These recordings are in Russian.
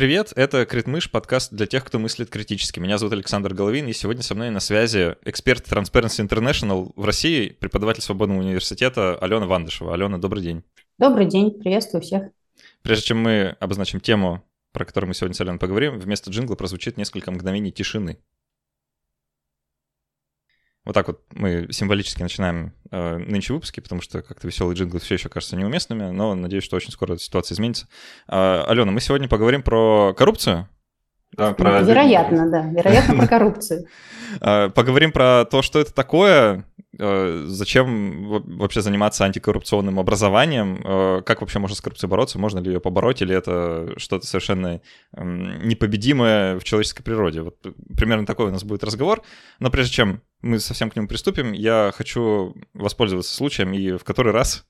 Привет, это Критмыш, подкаст для тех, кто мыслит критически. Меня зовут Александр Головин, и сегодня со мной на связи эксперт Transparency International в России, преподаватель Свободного университета Алена Вандышева. Алена, добрый день. Добрый день, приветствую всех. Прежде чем мы обозначим тему, про которую мы сегодня с Аленой поговорим, вместо джингла прозвучит несколько мгновений тишины. Вот так вот мы символически начинаем э, нынче выпуски, потому что как-то веселые джинглы все еще кажутся неуместными, но надеюсь, что очень скоро ситуация изменится. Э, Алена, мы сегодня поговорим про коррупцию. Да, про... Вероятно, да. Вероятно, про коррупцию. Э, поговорим про то, что это такое, зачем вообще заниматься антикоррупционным образованием? Э, как вообще можно с коррупцией бороться? Можно ли ее побороть? Или это что-то совершенно непобедимое в человеческой природе? Вот примерно такой у нас будет разговор. Но прежде чем мы совсем к нему приступим, я хочу воспользоваться случаем и в который раз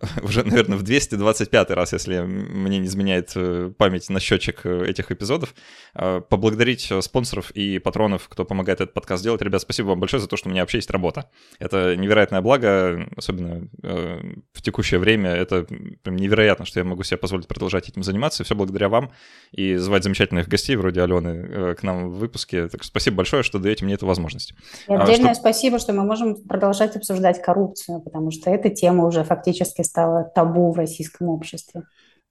уже, наверное, в 225 раз, если мне не изменяет э, память на счетчик э, этих эпизодов, э, поблагодарить спонсоров и патронов, кто помогает этот подкаст делать. Ребят, спасибо вам большое за то, что у меня вообще есть работа. Это невероятное благо, особенно в текущее время. Это прям невероятно, что я могу себе позволить продолжать этим заниматься. Все благодаря вам и звать замечательных гостей вроде Алены к нам в выпуске. Так что спасибо большое, что даете мне эту возможность. И отдельное а, что... спасибо, что мы можем продолжать обсуждать коррупцию, потому что эта тема уже фактически все-таки стало табу в российском обществе.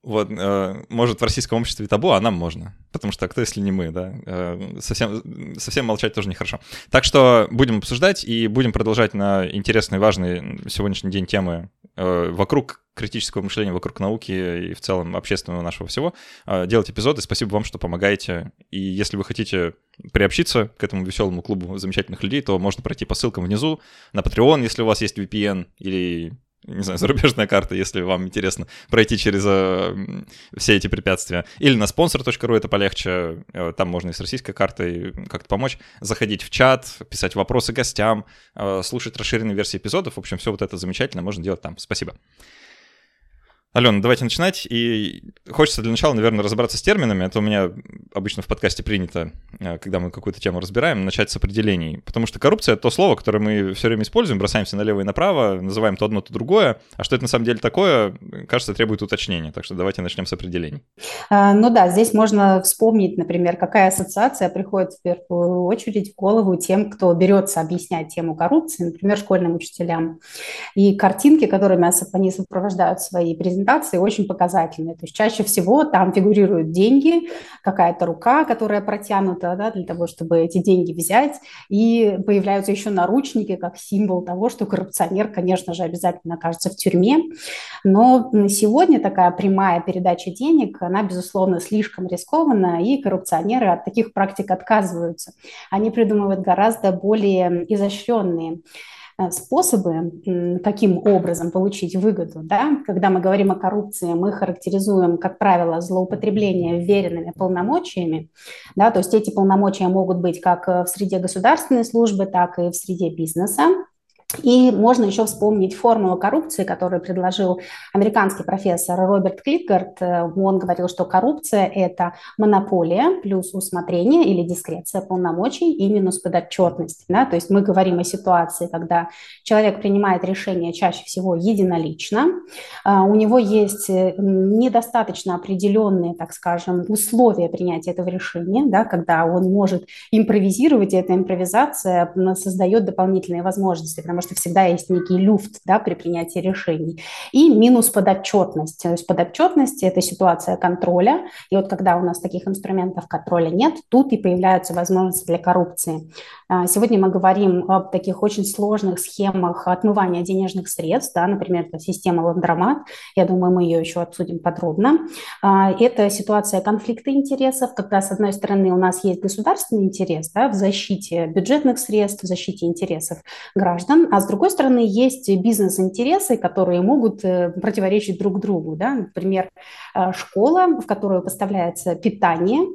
Вот, э, может, в российском обществе табу, а нам можно. Потому что кто, если не мы, да? Э, совсем, совсем молчать тоже нехорошо. Так что будем обсуждать и будем продолжать на интересные, важные сегодняшний день темы э, вокруг критического мышления, вокруг науки и в целом общественного нашего всего, делать эпизоды. Спасибо вам, что помогаете. И если вы хотите приобщиться к этому веселому клубу замечательных людей, то можно пройти по ссылкам внизу на Patreon, если у вас есть VPN или не знаю, зарубежная карта, если вам интересно пройти через э, все эти препятствия. Или на sponsor.ru это полегче, э, там можно и с российской картой как-то помочь. Заходить в чат, писать вопросы гостям, э, слушать расширенные версии эпизодов. В общем, все вот это замечательно можно делать там. Спасибо. Алена, давайте начинать. И хочется для начала, наверное, разобраться с терминами. Это у меня обычно в подкасте принято, э, когда мы какую-то тему разбираем, начать с определений. Потому что коррупция — это то слово, которое мы все время используем, бросаемся налево и направо, называем то одно, то другое. А что это на самом деле такое, кажется, требует уточнения. Так что давайте начнем с определений. А, ну да, здесь можно вспомнить, например, какая ассоциация приходит в первую очередь в голову тем, кто берется объяснять тему коррупции, например, школьным учителям. И картинки, которыми они сопровождают свои презентации, презентации очень показательные. То есть чаще всего там фигурируют деньги, какая-то рука, которая протянута да, для того, чтобы эти деньги взять, и появляются еще наручники как символ того, что коррупционер, конечно же, обязательно окажется в тюрьме. Но сегодня такая прямая передача денег, она, безусловно, слишком рискованна, и коррупционеры от таких практик отказываются. Они придумывают гораздо более изощренные способы, каким образом получить выгоду. Да? Когда мы говорим о коррупции, мы характеризуем, как правило, злоупотребление веренными полномочиями. Да? То есть эти полномочия могут быть как в среде государственной службы, так и в среде бизнеса. И можно еще вспомнить формулу коррупции, которую предложил американский профессор Роберт Кликгард. Он говорил, что коррупция – это монополия плюс усмотрение или дискреция полномочий и минус подотчетность. Да? То есть мы говорим о ситуации, когда человек принимает решение чаще всего единолично, а, у него есть э, недостаточно определенные, так скажем, условия принятия этого решения, да? когда он может импровизировать, и эта импровизация создает дополнительные возможности, потому что всегда есть некий люфт да, при принятии решений. И минус подотчетность. То есть подотчетность – это ситуация контроля. И вот когда у нас таких инструментов контроля нет, тут и появляются возможности для коррупции. А, сегодня мы говорим об таких очень сложных схемах отмывания денежных средств, да, например, это система ландромат. Я думаю, мы ее еще обсудим подробно. А, это ситуация конфликта интересов, когда, с одной стороны, у нас есть государственный интерес да, в защите бюджетных средств, в защите интересов граждан, а с другой стороны есть бизнес-интересы, которые могут э, противоречить друг другу. Да? Например, э, школа, в которую поставляется питание,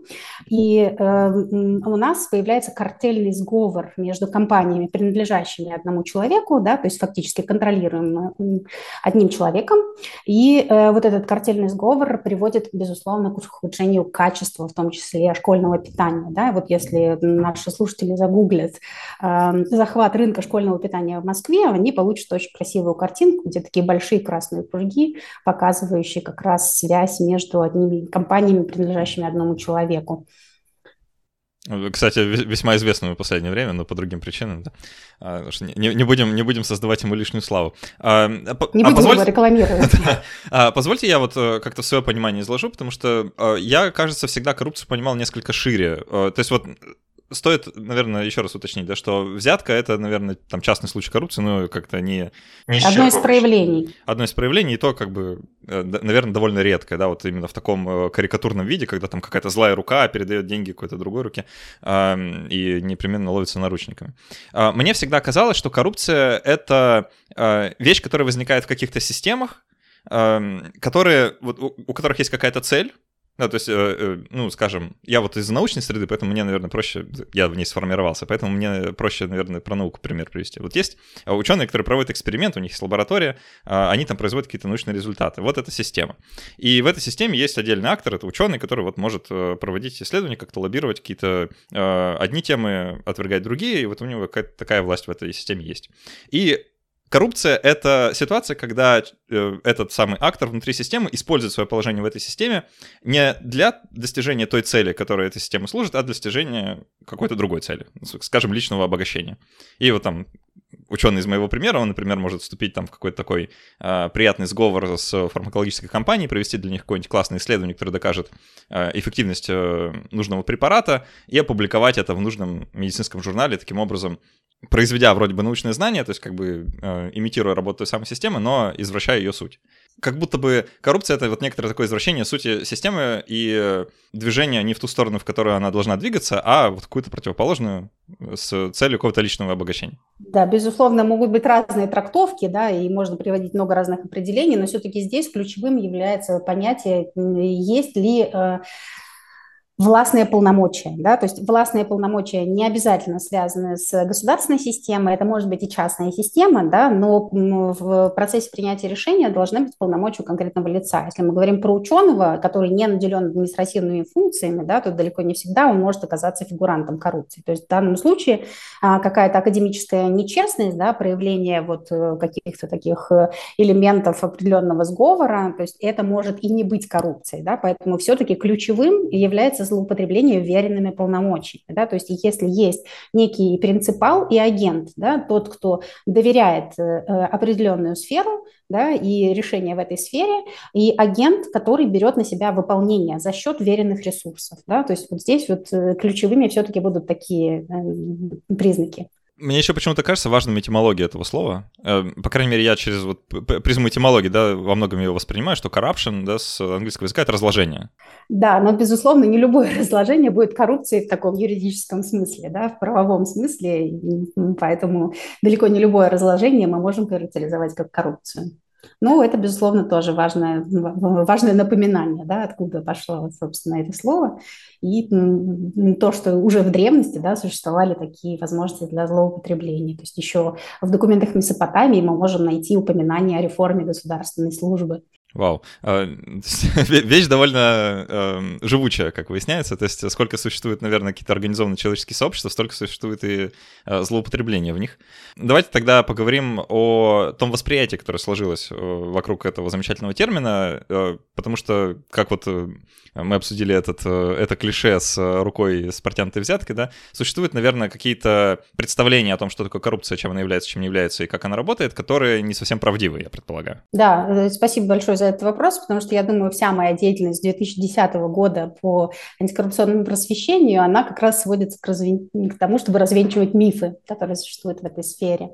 и э, у нас появляется картельный сговор между компаниями, принадлежащими одному человеку, да, то есть фактически контролируемым одним человеком, и вот этот картельный сговор приводит, безусловно, к ухудшению качества, в том числе школьного питания. Да? Вот если наши слушатели загуглят захват рынка школьного питания Москве, они получат очень красивую картинку, где такие большие красные круги, показывающие как раз связь между одними компаниями, принадлежащими одному человеку. Кстати, весьма известным в последнее время, но по другим причинам. Да. А, не, не, будем, не будем создавать ему лишнюю славу. А, не а будем позвольте... его рекламировать. а, позвольте я вот э, как-то свое понимание изложу, потому что э, я, кажется, всегда коррупцию понимал несколько шире. Э, то есть вот стоит, наверное, еще раз уточнить, да, что взятка это, наверное, там частный случай коррупции, но как-то не... не Одно из проявлений. Одно из проявлений, и то, как бы, э, наверное, довольно редкое, да, вот именно в таком э, карикатурном виде, когда там какая-то злая рука передает деньги какой-то другой руке и непременно ловится наручниками. А, мне всегда казалось, что коррупция — это э, вещь, которая возникает в каких-то системах, которые, вот, у которых есть какая-то цель, да, то есть, э, э, ну, скажем, я вот из научной среды, поэтому мне, наверное, проще, я в ней сформировался, поэтому мне проще, наверное, про науку пример привести. Вот есть ученые, которые проводят эксперимент, у них есть лаборатория, они там производят какие-то научные результаты. Вот эта система. И в этой системе есть отдельный актор, это ученый, который вот может э, проводить исследования, как-то лоббировать какие-то одни темы, отвергать другие, и вот у него какая-то такая власть в этой системе есть. И Коррупция — это ситуация, когда э, этот самый актор внутри системы использует свое положение в этой системе не для достижения той цели, которой эта система служит, а для достижения какой-то другой цели, скажем, личного обогащения. И вот там ученый из моего примера, он, например, может вступить там в какой-то такой э, приятный сговор с фармакологической компанией, провести для них какое-нибудь классное исследование, которое докажет э, эффективность э, нужного препарата, и опубликовать это в нужном медицинском журнале, таким образом произведя вроде бы научные знания, то есть как бы э, имитируя работу той самой системы, но извращая ее суть. Как будто бы коррупция — это вот некоторое такое извращение сути системы и движение не в ту сторону, в которую она должна двигаться, а вот какую-то противоположную с целью какого-то личного обогащения. Да, безусловно, могут быть разные трактовки, да, и можно приводить много разных определений, но все-таки здесь ключевым является понятие, есть ли э, властные полномочия. Да? То есть властные полномочия не обязательно связаны с государственной системой, это может быть и частная система, да, но в процессе принятия решения должны быть полномочия у конкретного лица. Если мы говорим про ученого, который не наделен административными функциями, да, то далеко не всегда он может оказаться фигурантом коррупции. То есть в данном случае а, какая-то академическая нечестность, да, проявление вот э, каких-то таких э, элементов определенного сговора, то есть это может и не быть коррупцией. Да, поэтому все-таки ключевым является злоупотребление веренными полномочиями. Да? То есть если есть некий принципал и агент, да, тот, кто доверяет э, определенную сферу да, и решение в этой сфере, и агент, который берет на себя выполнение за счет веренных ресурсов. Да? То есть вот здесь вот э, ключевыми все-таки будут такие э, признаки. Мне еще почему-то кажется важным этимология этого слова. Э, по крайней мере, я через вот призму этимологии, да, во многом его воспринимаю, что corruption, да, с английского языка — это разложение. Да, но, безусловно, не любое разложение будет коррупцией в таком юридическом смысле, да, в правовом смысле, поэтому далеко не любое разложение мы можем характеризовать как коррупцию. Ну, это, безусловно, тоже важное, важное напоминание, да, откуда пошло, собственно, это слово. И то, что уже в древности да, существовали такие возможности для злоупотребления. То есть еще в документах Месопотамии мы можем найти упоминание о реформе государственной службы. Вау. А, вещь довольно э, живучая, как выясняется. То есть сколько существует, наверное, какие-то организованные человеческие сообщества, столько существует и э, злоупотребления в них. Давайте тогда поговорим о том восприятии, которое сложилось э, вокруг этого замечательного термина, э, потому что, как вот э, мы обсудили этот, это клише с рукой с протянутой взяткой, да, существуют, наверное, какие-то представления о том, что такое коррупция, чем она является, чем не является и как она работает, которые не совсем правдивы, я предполагаю. Да, спасибо большое за этот вопрос, потому что я думаю, вся моя деятельность с 2010 года по антикоррупционному просвещению, она как раз сводится к, развен... к тому, чтобы развенчивать мифы, которые существуют в этой сфере.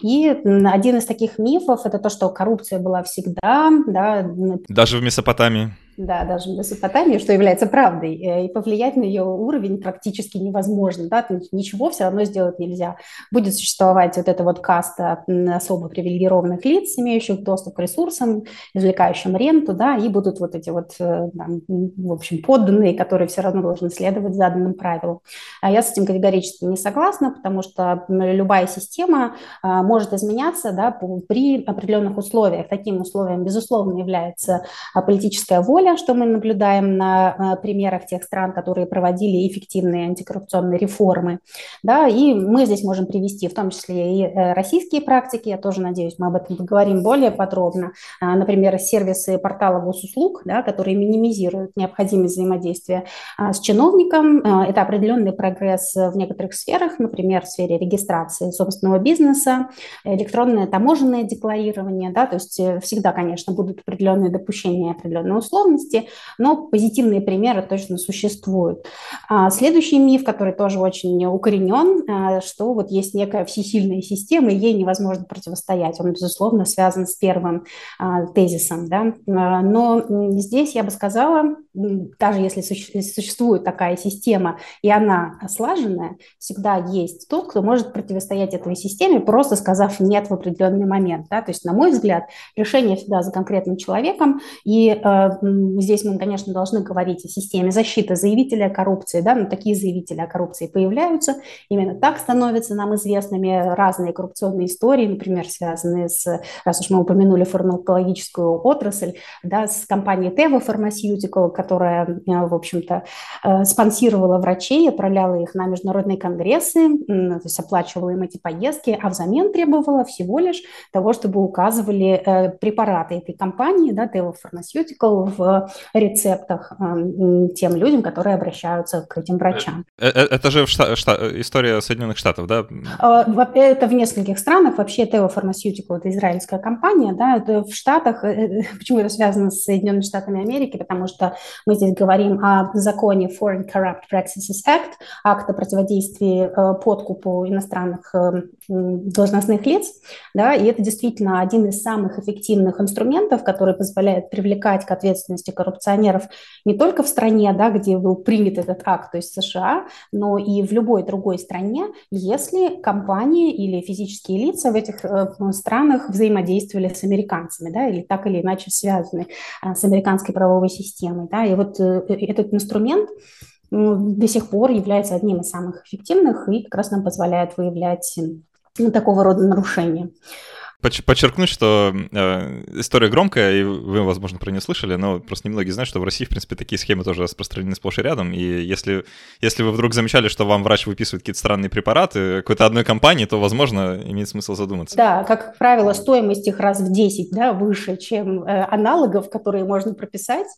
И один из таких мифов – это то, что коррупция была всегда. Да, Даже в Месопотамии да, даже в Месопотамии, что является правдой, э, и повлиять на ее уровень практически невозможно, да, ничего все равно сделать нельзя. Будет существовать вот эта вот каста особо привилегированных лиц, имеющих доступ к ресурсам, извлекающим ренту, да, и будут вот эти вот, э, там, в общем, подданные, которые все равно должны следовать заданным правилам. А я с этим категорически не согласна, потому что любая система а, может изменяться, да, при определенных условиях. Таким условием, безусловно, является а, политическая воля, воля, что мы наблюдаем на примерах тех стран, которые проводили эффективные антикоррупционные реформы. Да, и мы здесь можем привести в том числе и российские практики, я тоже надеюсь, мы об этом поговорим более подробно. Например, сервисы портала госуслуг, да, которые минимизируют необходимость взаимодействия с чиновником. Это определенный прогресс в некоторых сферах, например, в сфере регистрации собственного бизнеса, электронное таможенное декларирование, да, то есть э, всегда, конечно, будут определенные допущения, определенные условности, но позитивные примеры точно существуют. А следующий миф, который тоже очень укоренен, э, что вот есть некая всесильная система, и ей невозможно противостоять. Он, безусловно, связан с первым а, тезисом, да, но здесь я бы сказала, даже если существует такая система, и она слаженная, всегда есть тот, кто может противостоять этой системе, просто сказав «нет» в определенный момент. Да? То есть, на мой взгляд, решение всегда за конкретным человеком, и э, здесь мы, конечно, должны говорить о системе защиты заявителя о коррупции, да? но такие заявители о коррупции появляются, именно так становятся нам известными разные коррупционные истории, например, связанные с, раз уж мы упомянули фармакологическую отрасль, да, с компанией Teva Pharmaceutical, которая, э, в общем-то, э, спонсировала врачей, отправляла их на международные конгрессы, то есть оплачивала им эти поездки, а взамен требовала всего лишь того, чтобы указывали э, препараты этой компании, да, Teva Pharmaceutical, в рецептах тем людям, которые обращаются к этим врачам. Это же шта- шта- история Соединенных Штатов, да? Это в нескольких странах. Вообще Teva Pharmaceutical – это израильская компания, да, это в Штатах. Почему это связано с Соединенными Штатами Америки? Потому что мы здесь говорим о законе Foreign Corrupt Practices Act, акта противодействия э, подкупу иностранных э, должностных лиц, да, и это действительно один из самых эффективных инструментов, который позволяет привлекать к ответственности коррупционеров не только в стране, да, где был принят этот акт, то есть США, но и в любой другой стране, если компании или физические лица в этих э, странах взаимодействовали с американцами, да, или так или иначе связаны с американской правовой системой, да, и вот этот инструмент до сих пор является одним из самых эффективных и как раз нам позволяет выявлять такого рода нарушения подчеркнуть, что э, история громкая, и вы, возможно, про нее слышали, но просто немногие знают, что в России, в принципе, такие схемы тоже распространены сплошь и рядом. И если, если вы вдруг замечали, что вам врач выписывает какие-то странные препараты какой-то одной компании, то, возможно, имеет смысл задуматься. Да, как правило, стоимость их раз в 10 да, выше, чем э, аналогов, которые можно прописать,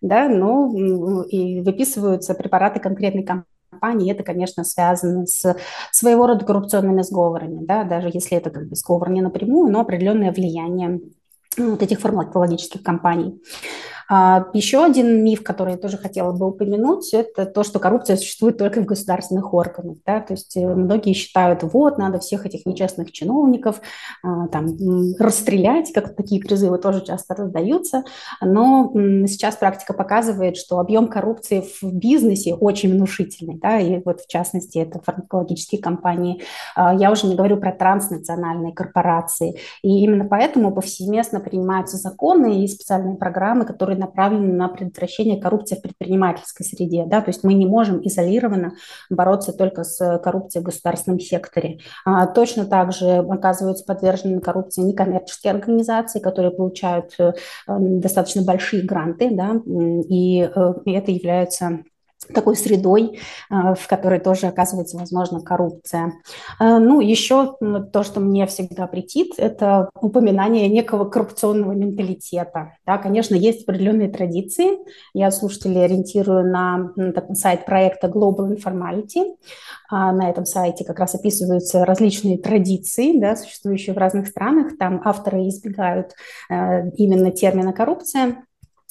да, но и выписываются препараты конкретной компании компании, это, конечно, связано с своего рода коррупционными сговорами, да, даже если это как бы сговор не напрямую, но определенное влияние вот этих фармакологических компаний. А, еще один миф, который я тоже хотела бы упомянуть, это то, что коррупция существует только в государственных органах. Да? То есть э, многие считают, вот, надо всех этих нечестных чиновников а, там, расстрелять, как такие призывы тоже часто раздаются. Но сейчас практика показывает, что объем коррупции в бизнесе очень внушительный. Да? И вот в частности это фармакологические компании. А, я уже не говорю про транснациональные корпорации. И именно поэтому повсеместно принимаются законы и специальные программы, которые которые направлены на предотвращение коррупции в предпринимательской среде. Да? То есть мы не можем изолированно бороться только с коррупцией в государственном секторе. А, точно так же оказываются подвержены коррупции некоммерческие организации, которые получают э, достаточно большие гранты, да? и э, это является такой средой, э, в которой тоже оказывается возможно коррупция. Э, ну, еще то, что мне всегда претит, это упоминание некого коррупционного менталитета. Да, конечно, есть определенные традиции. Я слушателей ориентирую на сайт проекта Global Informality. А на этом сайте как раз описываются различные традиции, да, существующие в разных странах. Там авторы избегают э, именно термина коррупция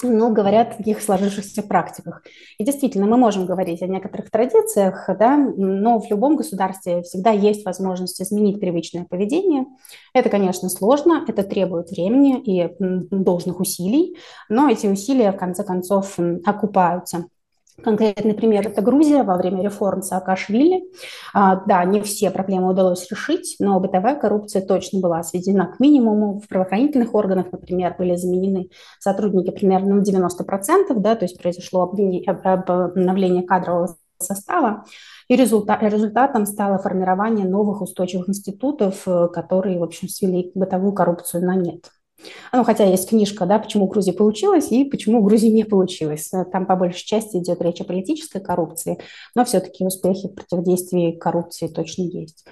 ну, говорят о таких сложившихся практиках. И действительно, мы можем говорить о некоторых традициях, да, но в любом государстве всегда есть возможность изменить привычное поведение. Это, конечно, сложно, это требует времени и должных усилий, но эти усилия, в конце концов, окупаются. Конкретный пример – это Грузия во время реформ Саакашвили. А, да, не все проблемы удалось решить, но бытовая коррупция точно была сведена к минимуму. В правоохранительных органах, например, были заменены сотрудники примерно на 90%, да, то есть произошло обновление кадрового состава. И результат, результатом стало формирование новых устойчивых институтов, э, которые, в общем, свели бытовую коррупцию на нет. Ну, хотя есть книжка, да, почему Грузия получилось и почему Грузия не получилось. Там по большей части идет речь о политической коррупции, но все-таки успехи в противодействии коррупции точно есть.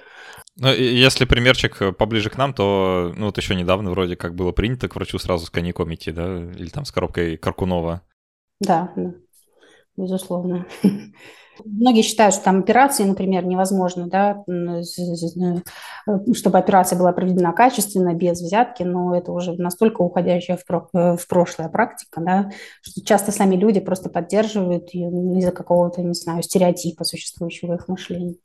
Ну, если примерчик поближе к нам, то ну вот еще недавно вроде как было принято к врачу сразу с коньяком идти, да, или там с коробкой Каркунова. Да, да безусловно. Многие считают, что там операции, например, невозможно, да, чтобы операция была проведена качественно, без взятки, но это уже настолько уходящая в, про в прошлое практика, да, что часто сами люди просто поддерживают ее из-за какого-то, не знаю, стереотипа существующего их мышлении.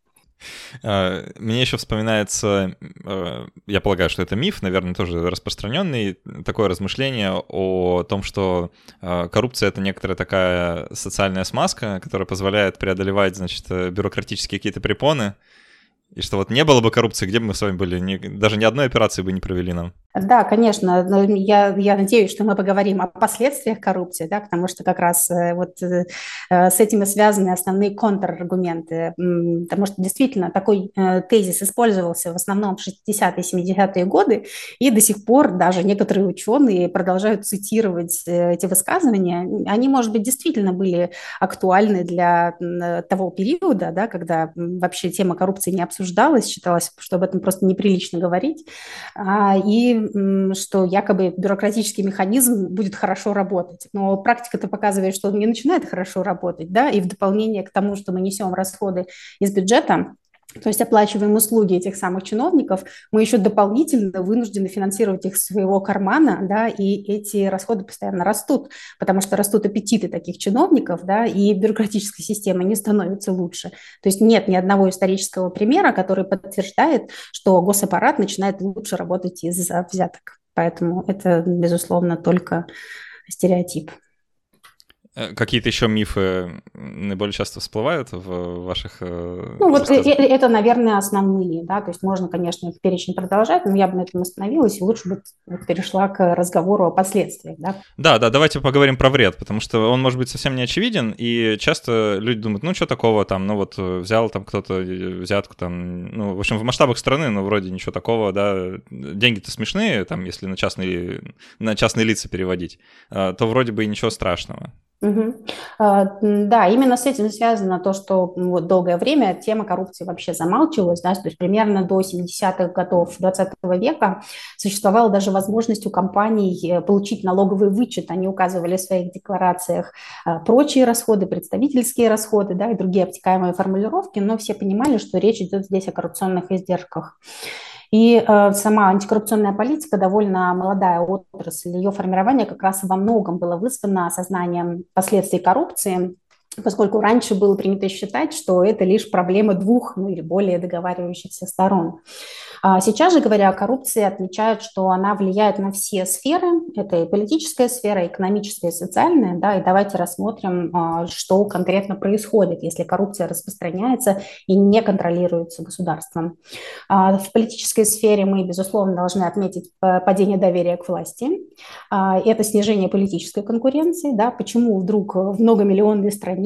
А, мне еще вспоминается, а, я полагаю, что это миф, наверное, тоже распространенный, такое размышление о том, что а, коррупция — это некоторая такая социальная смазка, которая позволяет преодолевать, значит, бюрократические какие-то препоны, и что вот не было бы коррупции, где бы мы с вами были, даже ни одной операции бы не провели нам. Да, конечно. Я, я надеюсь, что мы поговорим о последствиях коррупции, да, потому что как раз э, вот э, э, с этим и связаны основные контраргументы. Потому что действительно такой тезис использовался в основном в 60-е 70-е годы, и до сих пор даже некоторые ученые продолжают цитировать эти высказывания. Они, может быть, действительно были актуальны для того периода, да, когда вообще тема коррупции не обсуждалась, считалось, что об этом просто неприлично говорить. А, что якобы бюрократический механизм будет хорошо работать. Но практика-то показывает, что он не начинает хорошо работать, да, и в дополнение к тому, что мы несем расходы из бюджета, то есть оплачиваем услуги этих самых чиновников, мы еще дополнительно вынуждены финансировать их своего кармана, да, и эти расходы постоянно растут, потому что растут аппетиты таких чиновников, да, и бюрократическая система не становится лучше. То есть нет ни одного исторического примера, который подтверждает, что госаппарат начинает лучше работать из-за взяток. Поэтому это, безусловно, только стереотип. Э, какие-то еще мифы наиболее часто всплывают в ваших... Э, ну вот э, это, наверное, основные, да, то есть можно, конечно, их перечень продолжать, но я бы на этом остановилась и лучше бы перешла к разговору о последствиях, да. Да, да, давайте поговорим про вред, потому что он может быть совсем не очевиден, и часто люди думают, ну что такого там, ну вот взял там кто-то взятку там, ну, в общем, в масштабах страны, ну вроде ничего такого, да, деньги-то смешные, там, если на частные, на частные лица переводить, то вроде бы и ничего страшного. Угу. Да, именно с этим связано то, что вот долгое время тема коррупции вообще замалчивалась, да, то есть примерно до 70-х годов 20 века существовала даже возможность у компаний э, получить налоговый вычет, они указывали в своих декларациях а, прочие расходы, представительские расходы, да, и другие обтекаемые формулировки, но все понимали, что речь идет здесь о коррупционных издержках. И э, сама антикоррупционная политика довольно молодая отрасль. Ее формирование как раз во многом было вызвано осознанием последствий коррупции, поскольку раньше было принято считать, что это лишь проблема двух ну, или более договаривающихся сторон. А сейчас же, говоря о коррупции, отмечают, что она влияет на все сферы. Это и политическая сфера, и экономическая, и социальная. Да, и давайте рассмотрим, а, что конкретно происходит, если коррупция распространяется и не контролируется государством. А, в политической сфере мы, безусловно, должны отметить падение доверия к власти. Это снижение политической конкуренции. Да, почему вдруг в многомиллионной стране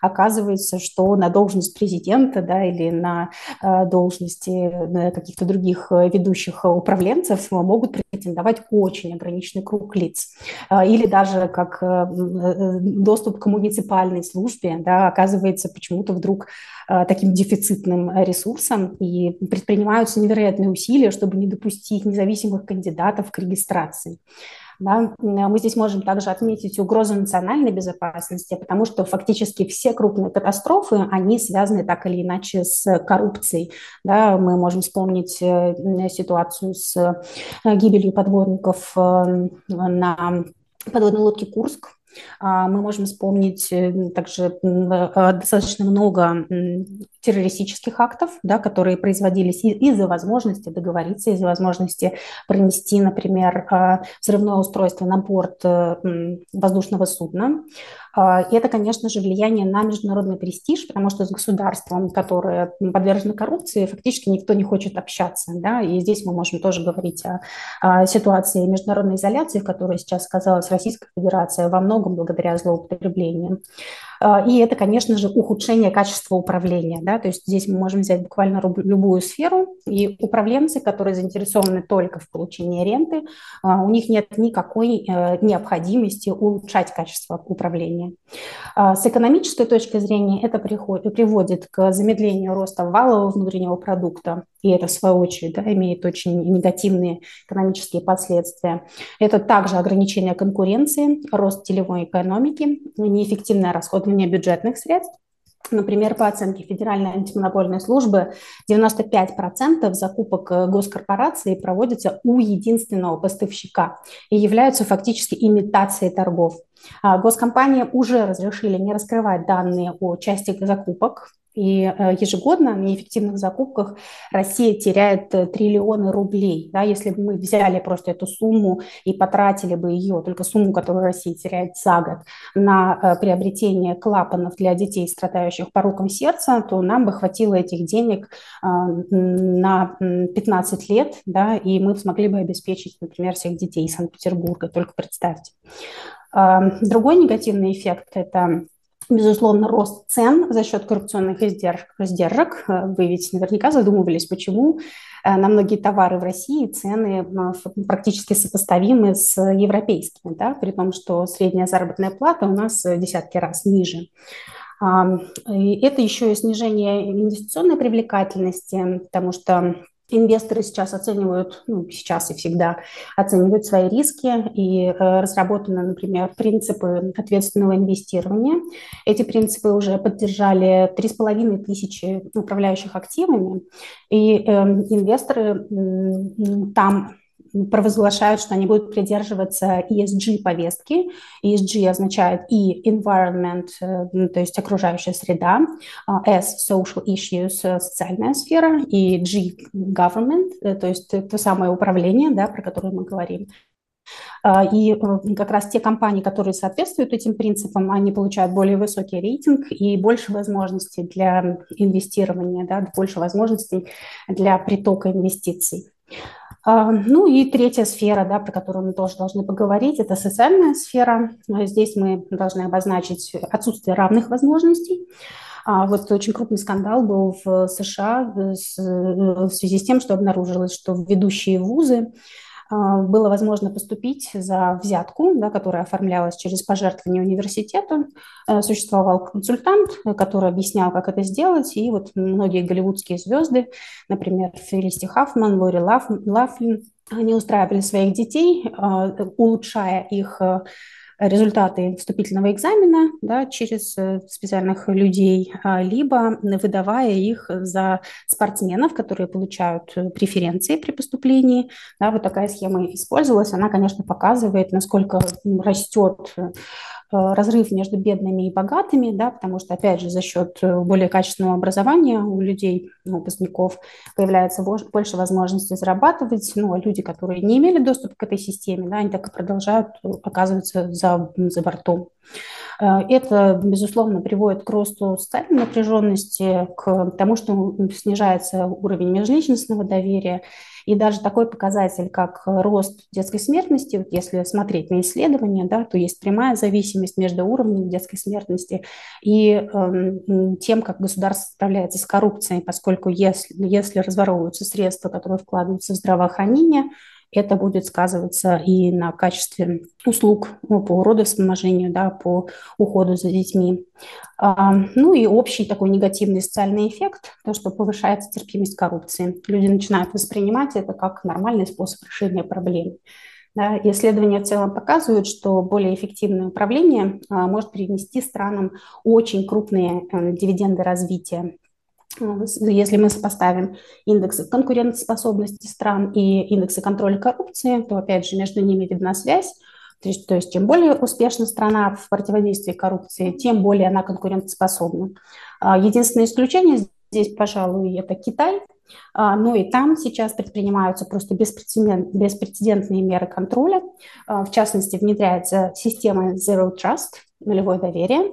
оказывается, что на должность президента да, или на должности каких-то других э, ведущих управленцев могут претендовать очень ограниченный круг лиц. Или даже как э, э, доступ к муниципальной службе да, оказывается почему-то вдруг таким дефицитным ресурсом, и предпринимаются невероятные усилия, чтобы не допустить независимых кандидатов к регистрации. Да? Мы здесь можем также отметить угрозу национальной безопасности, потому что фактически все крупные катастрофы, они связаны так или иначе с коррупцией. Да? Мы можем вспомнить э, ситуацию с э, гибелью подводников э, на подводной лодке «Курск», а, мы можем вспомнить также достаточно много террористических актов, да, которые производились из-за возможности договориться, из-за возможности пронести, например, а, взрывное устройство на борт э, воздушного судна. А, и это, конечно же, влияние на международный престиж, потому что с государством, которое подвержено коррупции, фактически никто не хочет общаться. Да? И здесь мы можем тоже говорить о, о ситуации международной изоляции, в которой сейчас оказалась Российская Федерация во многом благодаря злоупотреблениям. А, и это, конечно же, ухудшение качества управления. Да? То есть здесь мы можем взять буквально любую сферу, и управленцы, которые заинтересованы только в получении ренты, а, у них нет никакой э, необходимости улучшать качество управления. А, с экономической точки зрения это приводит к замедлению роста валового внутреннего продукта, и это, в свою очередь, да, имеет очень негативные экономические последствия. Это также ограничение конкуренции, рост телевой экономики, неэффективное расходование бюджетных средств. Например, по оценке Федеральной антимонопольной службы, 95% закупок э, госкорпорации проводятся у единственного поставщика и являются фактически имитацией торгов. А госкомпании уже разрешили не раскрывать данные о части закупок, и э, ежегодно на неэффективных закупках Россия теряет э, триллионы рублей. Да, если бы мы взяли просто эту сумму и потратили бы ее, только сумму, которую Россия теряет за год, на э, приобретение клапанов для детей, страдающих пороком сердца, то нам бы хватило этих денег на 15 лет, да, и мы смогли бы обеспечить, например, всех детей Санкт-Петербурга, только представьте. Другой негативный эффект – это безусловно, рост цен за счет коррупционных издержек. Э, вы ведь наверняка задумывались, почему э, на многие товары в России цены практически сопоставимы с европейскими, да, при том, что средняя заработная плата у нас десятки раз ниже. Это еще и снижение инвестиционной привлекательности, потому что Инвесторы сейчас оценивают, ну, сейчас и всегда оценивают свои риски и э, разработаны, например, принципы ответственного инвестирования. Эти принципы уже поддержали 3,5 тысячи управляющих активами, и э, инвесторы э, там провозглашают, что они будут придерживаться ESG-повестки. ESG означает E – environment, э, то есть окружающая среда, а S – social issues, э, социальная сфера, и G – government, э, то есть то самое управление, да, про которое мы говорим. И как раз те компании, которые соответствуют этим принципам, они получают более высокий рейтинг и больше возможностей для инвестирования, да, больше возможностей для притока инвестиций. А, ну и третья сфера, да, про которую мы тоже должны поговорить, это социальная сфера. Здесь мы должны обозначить отсутствие равных возможностей. А вот очень крупный скандал был в США в связи с тем, что обнаружилось, что ведущие вузы было возможно поступить за взятку, да, которая оформлялась через пожертвование университету. Э, существовал консультант, который объяснял, как это сделать, и вот многие голливудские звезды, например, Фелисти Хаффман, Лори Лафлин, они устраивали своих детей, а, улучшая их э, результаты вступительного экзамена да, через э, специальных людей, а, либо выдавая их за спортсменов, которые получают э, преференции при поступлении. Да, вот такая схема использовалась. Она, конечно, показывает, насколько растет Э, разрыв между бедными и богатыми, да, потому что, опять же, за счет э, более качественного образования у людей, ну, выпускников, появляется больше возможностей зарабатывать, ну, а люди, которые не имели доступа к этой системе, да, они так и продолжают э, оказываться за, за бортом. Это, безусловно, приводит к росту социальной напряженности, к тому, что снижается уровень межличностного доверия, и даже такой показатель, как рост детской смертности, вот если смотреть на исследования, да, то есть прямая зависимость между уровнем детской смертности и э, тем, как государство справляется с коррупцией, поскольку если, если разворовываются средства, которые вкладываются в здравоохранение, это будет сказываться и на качестве услуг ну, по родовспоможению, да, по уходу за детьми. А, ну и общий такой негативный социальный эффект, то, что повышается терпимость коррупции. Люди начинают воспринимать это как нормальный способ решения проблем. Да, исследования в целом показывают, что более эффективное управление а, может принести странам очень крупные а, дивиденды развития. Если мы сопоставим индексы конкурентоспособности стран и индексы контроля коррупции, то опять же между ними видна связь. То есть, то есть чем более успешна страна в противодействии коррупции, тем более она конкурентоспособна. А, единственное исключение здесь, пожалуй, это Китай. А, но и там сейчас предпринимаются просто беспрецедентные меры контроля. А, в частности, внедряется система Zero Trust, нулевое доверие,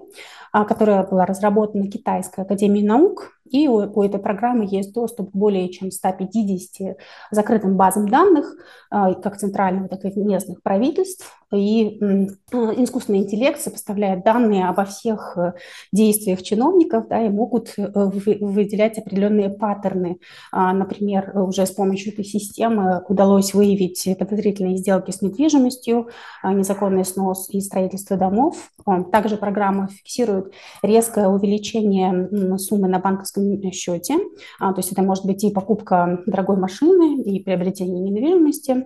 которая была разработана Китайской академией наук И у, у этой программы есть доступ к более чем 150 закрытым базам данных, а, как центральных, так и местных правительств. И искусственный интеллект сопоставляет данные обо всех э, действиях чиновников да, и могут э, выделять определенные паттерны. А, например, уже с помощью этой системы удалось выявить подозрительные сделки с недвижимостью, а, незаконный снос и строительство домов. Также программа фиксирует резкое увеличение суммы на банковском счете. А, то есть это может быть и покупка дорогой машины, и приобретение недвижимости.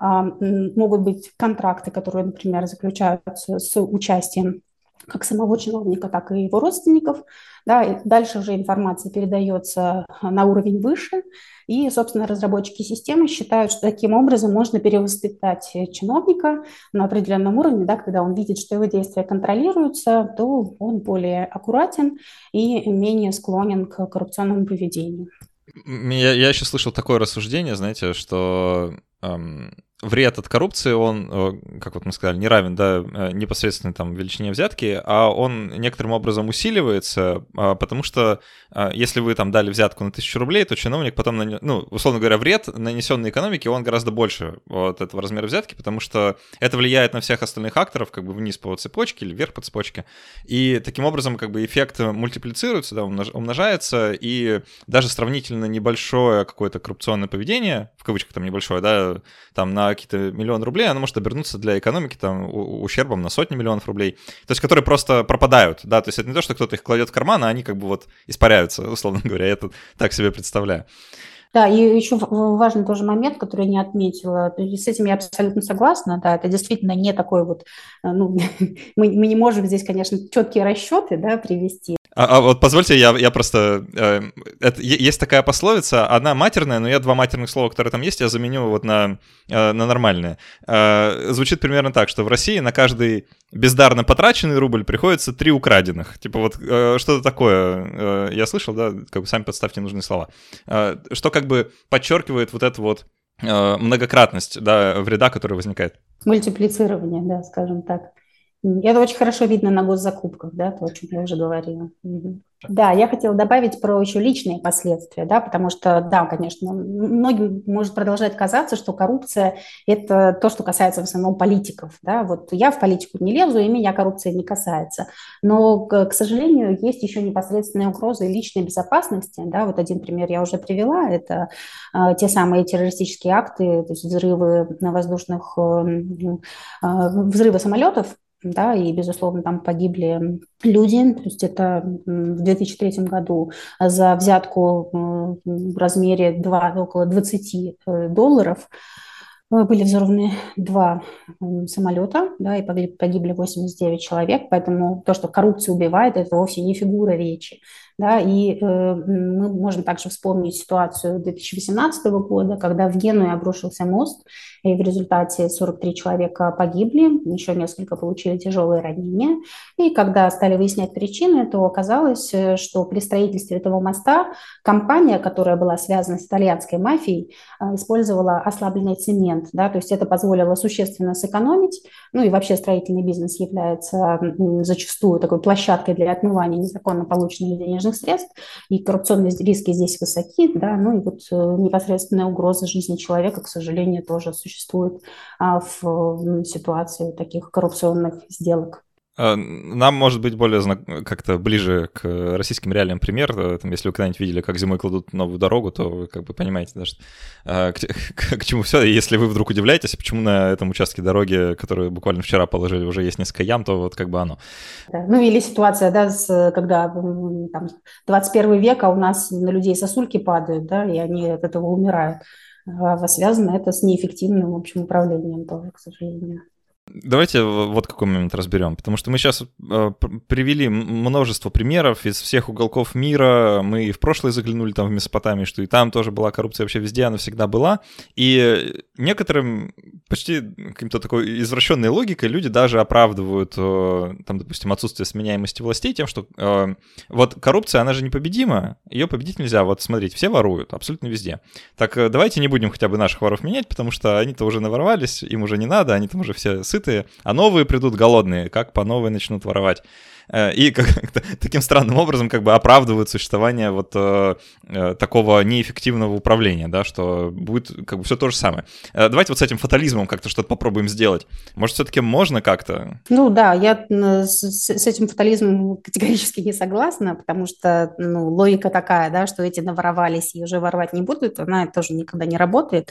Могут быть контракты, которые, например, заключаются с участием как самого чиновника, так и его родственников. Да, и дальше уже информация передается на уровень выше, и, собственно, разработчики системы считают, что таким образом можно перевоспитать чиновника на определенном уровне, да, когда он видит, что его действия контролируются, то он более аккуратен и менее склонен к коррупционному поведению. Я, я еще слышал такое рассуждение, знаете, что вред от коррупции, он, э, как вот мы сказали, не равен да, э, непосредственно там величине взятки, а он некоторым образом усиливается, а, потому что а, если вы там дали взятку на тысячу рублей, то чиновник потом, ну, условно говоря, вред, нанесенный экономике, он гораздо больше от этого размера взятки, потому что это влияет на всех остальных акторов, как бы вниз по цепочке или вверх по цепочке, и таким образом как бы эффект мультиплицируется, да, умножается, и даже сравнительно небольшое какое-то коррупционное поведение, в кавычках там небольшое, да, там на какие-то миллионы рублей, оно может обернуться для экономики там ущербом на сотни миллионов рублей, то есть которые просто пропадают, да, то есть это не то, что кто-то их кладет в карман, а они как бы вот испаряются, условно говоря, я это так себе представляю. Да, и еще важный тоже момент, который я не отметила. С этим я абсолютно согласна. Да, это действительно не такой вот, э, ну, мы, мы не можем здесь, конечно, четкие расчеты да, привести. А, а вот позвольте, я, я просто... Э, это, есть такая пословица, она матерная, но я два матерных слова, которые там есть, я заменю вот на, э, на нормальные. Э, звучит примерно так, что в России на каждый бездарно потраченный рубль приходится три украденных. Типа вот э, что-то такое э, я слышал, да, как бы сами подставьте нужные слова. Э, что как бы подчеркивает вот эту вот э, многократность, да, вреда, который возникает. Мультиплицирование, да, скажем так. Это очень хорошо видно на госзакупках, да, то, о чем я уже говорила. Да, я хотела добавить про еще личные последствия, да, потому что, да, конечно, многим может продолжать казаться, что коррупция – это то, что касается в основном политиков, да, вот я в политику не лезу, и меня коррупция не касается, но, к сожалению, есть еще непосредственные угрозы личной безопасности, да, вот один пример я уже привела, это э, те самые террористические акты, то есть взрывы на воздушных, э, э, взрывы самолетов, да, и, безусловно, там погибли люди, то есть это в 2003 году за взятку в размере 2, около 20 э, долларов э, были взорваны два самолета, да, и погибли 89 человек, поэтому то, что коррупция убивает, это вовсе не фигура речи. Да, и э, мы можем также вспомнить ситуацию 2018 года, когда в Генуе обрушился мост, и в результате 43 человека погибли, еще несколько получили тяжелые ранения. И когда стали выяснять причины, то оказалось, э, что при строительстве этого моста компания, которая была связана с итальянской мафией, э, использовала ослабленный цемент. Да, то есть это позволило существенно сэкономить. Ну и вообще строительный бизнес является зачастую такой площадкой для отмывания незаконно полученных денежных средств, и коррупционные риски здесь высоки, да, ну и вот э, непосредственная угроза жизни человека, к сожалению, тоже существует а, в ситуации таких коррупционных сделок. А, нам, может быть, более как-то ближе к российским реалиям пример. Э, там, если вы когда-нибудь видели, как зимой кладут новую дорогу, то вы как бы понимаете, да, что, а, к, к, чему все. И если вы вдруг удивляетесь, почему на этом участке дороги, который буквально вчера положили, уже есть несколько ям, то вот как бы оно. Ну или ситуация, да, с, когда там, 21 век, а у нас на людей сосульки падают, да, и они от этого умирают. А связано это с неэффективным, в общем, управлением тоже, к сожалению. Давайте вот какой момент разберем, потому что мы сейчас э, привели множество примеров из всех уголков мира. Мы и в прошлое заглянули там в Месопотамию, что и там тоже была коррупция, вообще везде она всегда была. И некоторым почти каким-то такой извращенной логикой люди даже оправдывают, э, там, допустим, отсутствие сменяемости властей тем, что э, вот коррупция, она же непобедима, ее победить нельзя. Вот смотрите, все воруют, абсолютно везде. Так давайте не будем хотя бы наших воров менять, потому что они-то уже наворовались, им уже не надо, они там уже все сытые, а новые придут голодные, как по новой начнут воровать. э, и как таким странным образом как бы оправдывают существование вот э, э, такого неэффективного управления, да, что будет как бы все то же самое. Э, давайте вот с этим фатализмом как-то что-то попробуем сделать. Может, все-таки можно как-то? Ну да, я с, с этим фатализмом категорически не согласна, потому что ну, логика такая, да, что эти наворовались и уже воровать не будут, она тоже никогда не работает.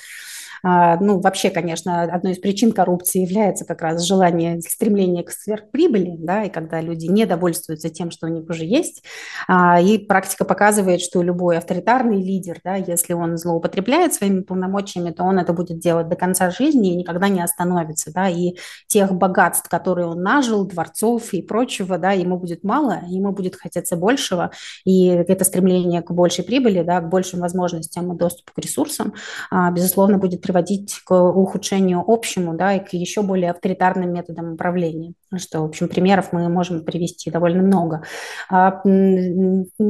А, ну, вообще, конечно, одной из причин коррупции является как раз желание, стремление к сверхприбыли, да, и когда люди не довольствуются тем, что у них уже есть. А, и практика показывает, что любой авторитарный лидер, да, если он злоупотребляет своими полномочиями, то он это будет делать до конца жизни и никогда не остановится, да, и тех богатств, которые он нажил, дворцов и прочего, да, ему будет мало, ему будет хотеться большего, и это стремление к большей прибыли, да, к большим возможностям и доступу к ресурсам, а, безусловно, будет приводить к ухудшению общему, да, и к еще более авторитарным методам управления. Что, в общем, примеров мы можем привести довольно много. А,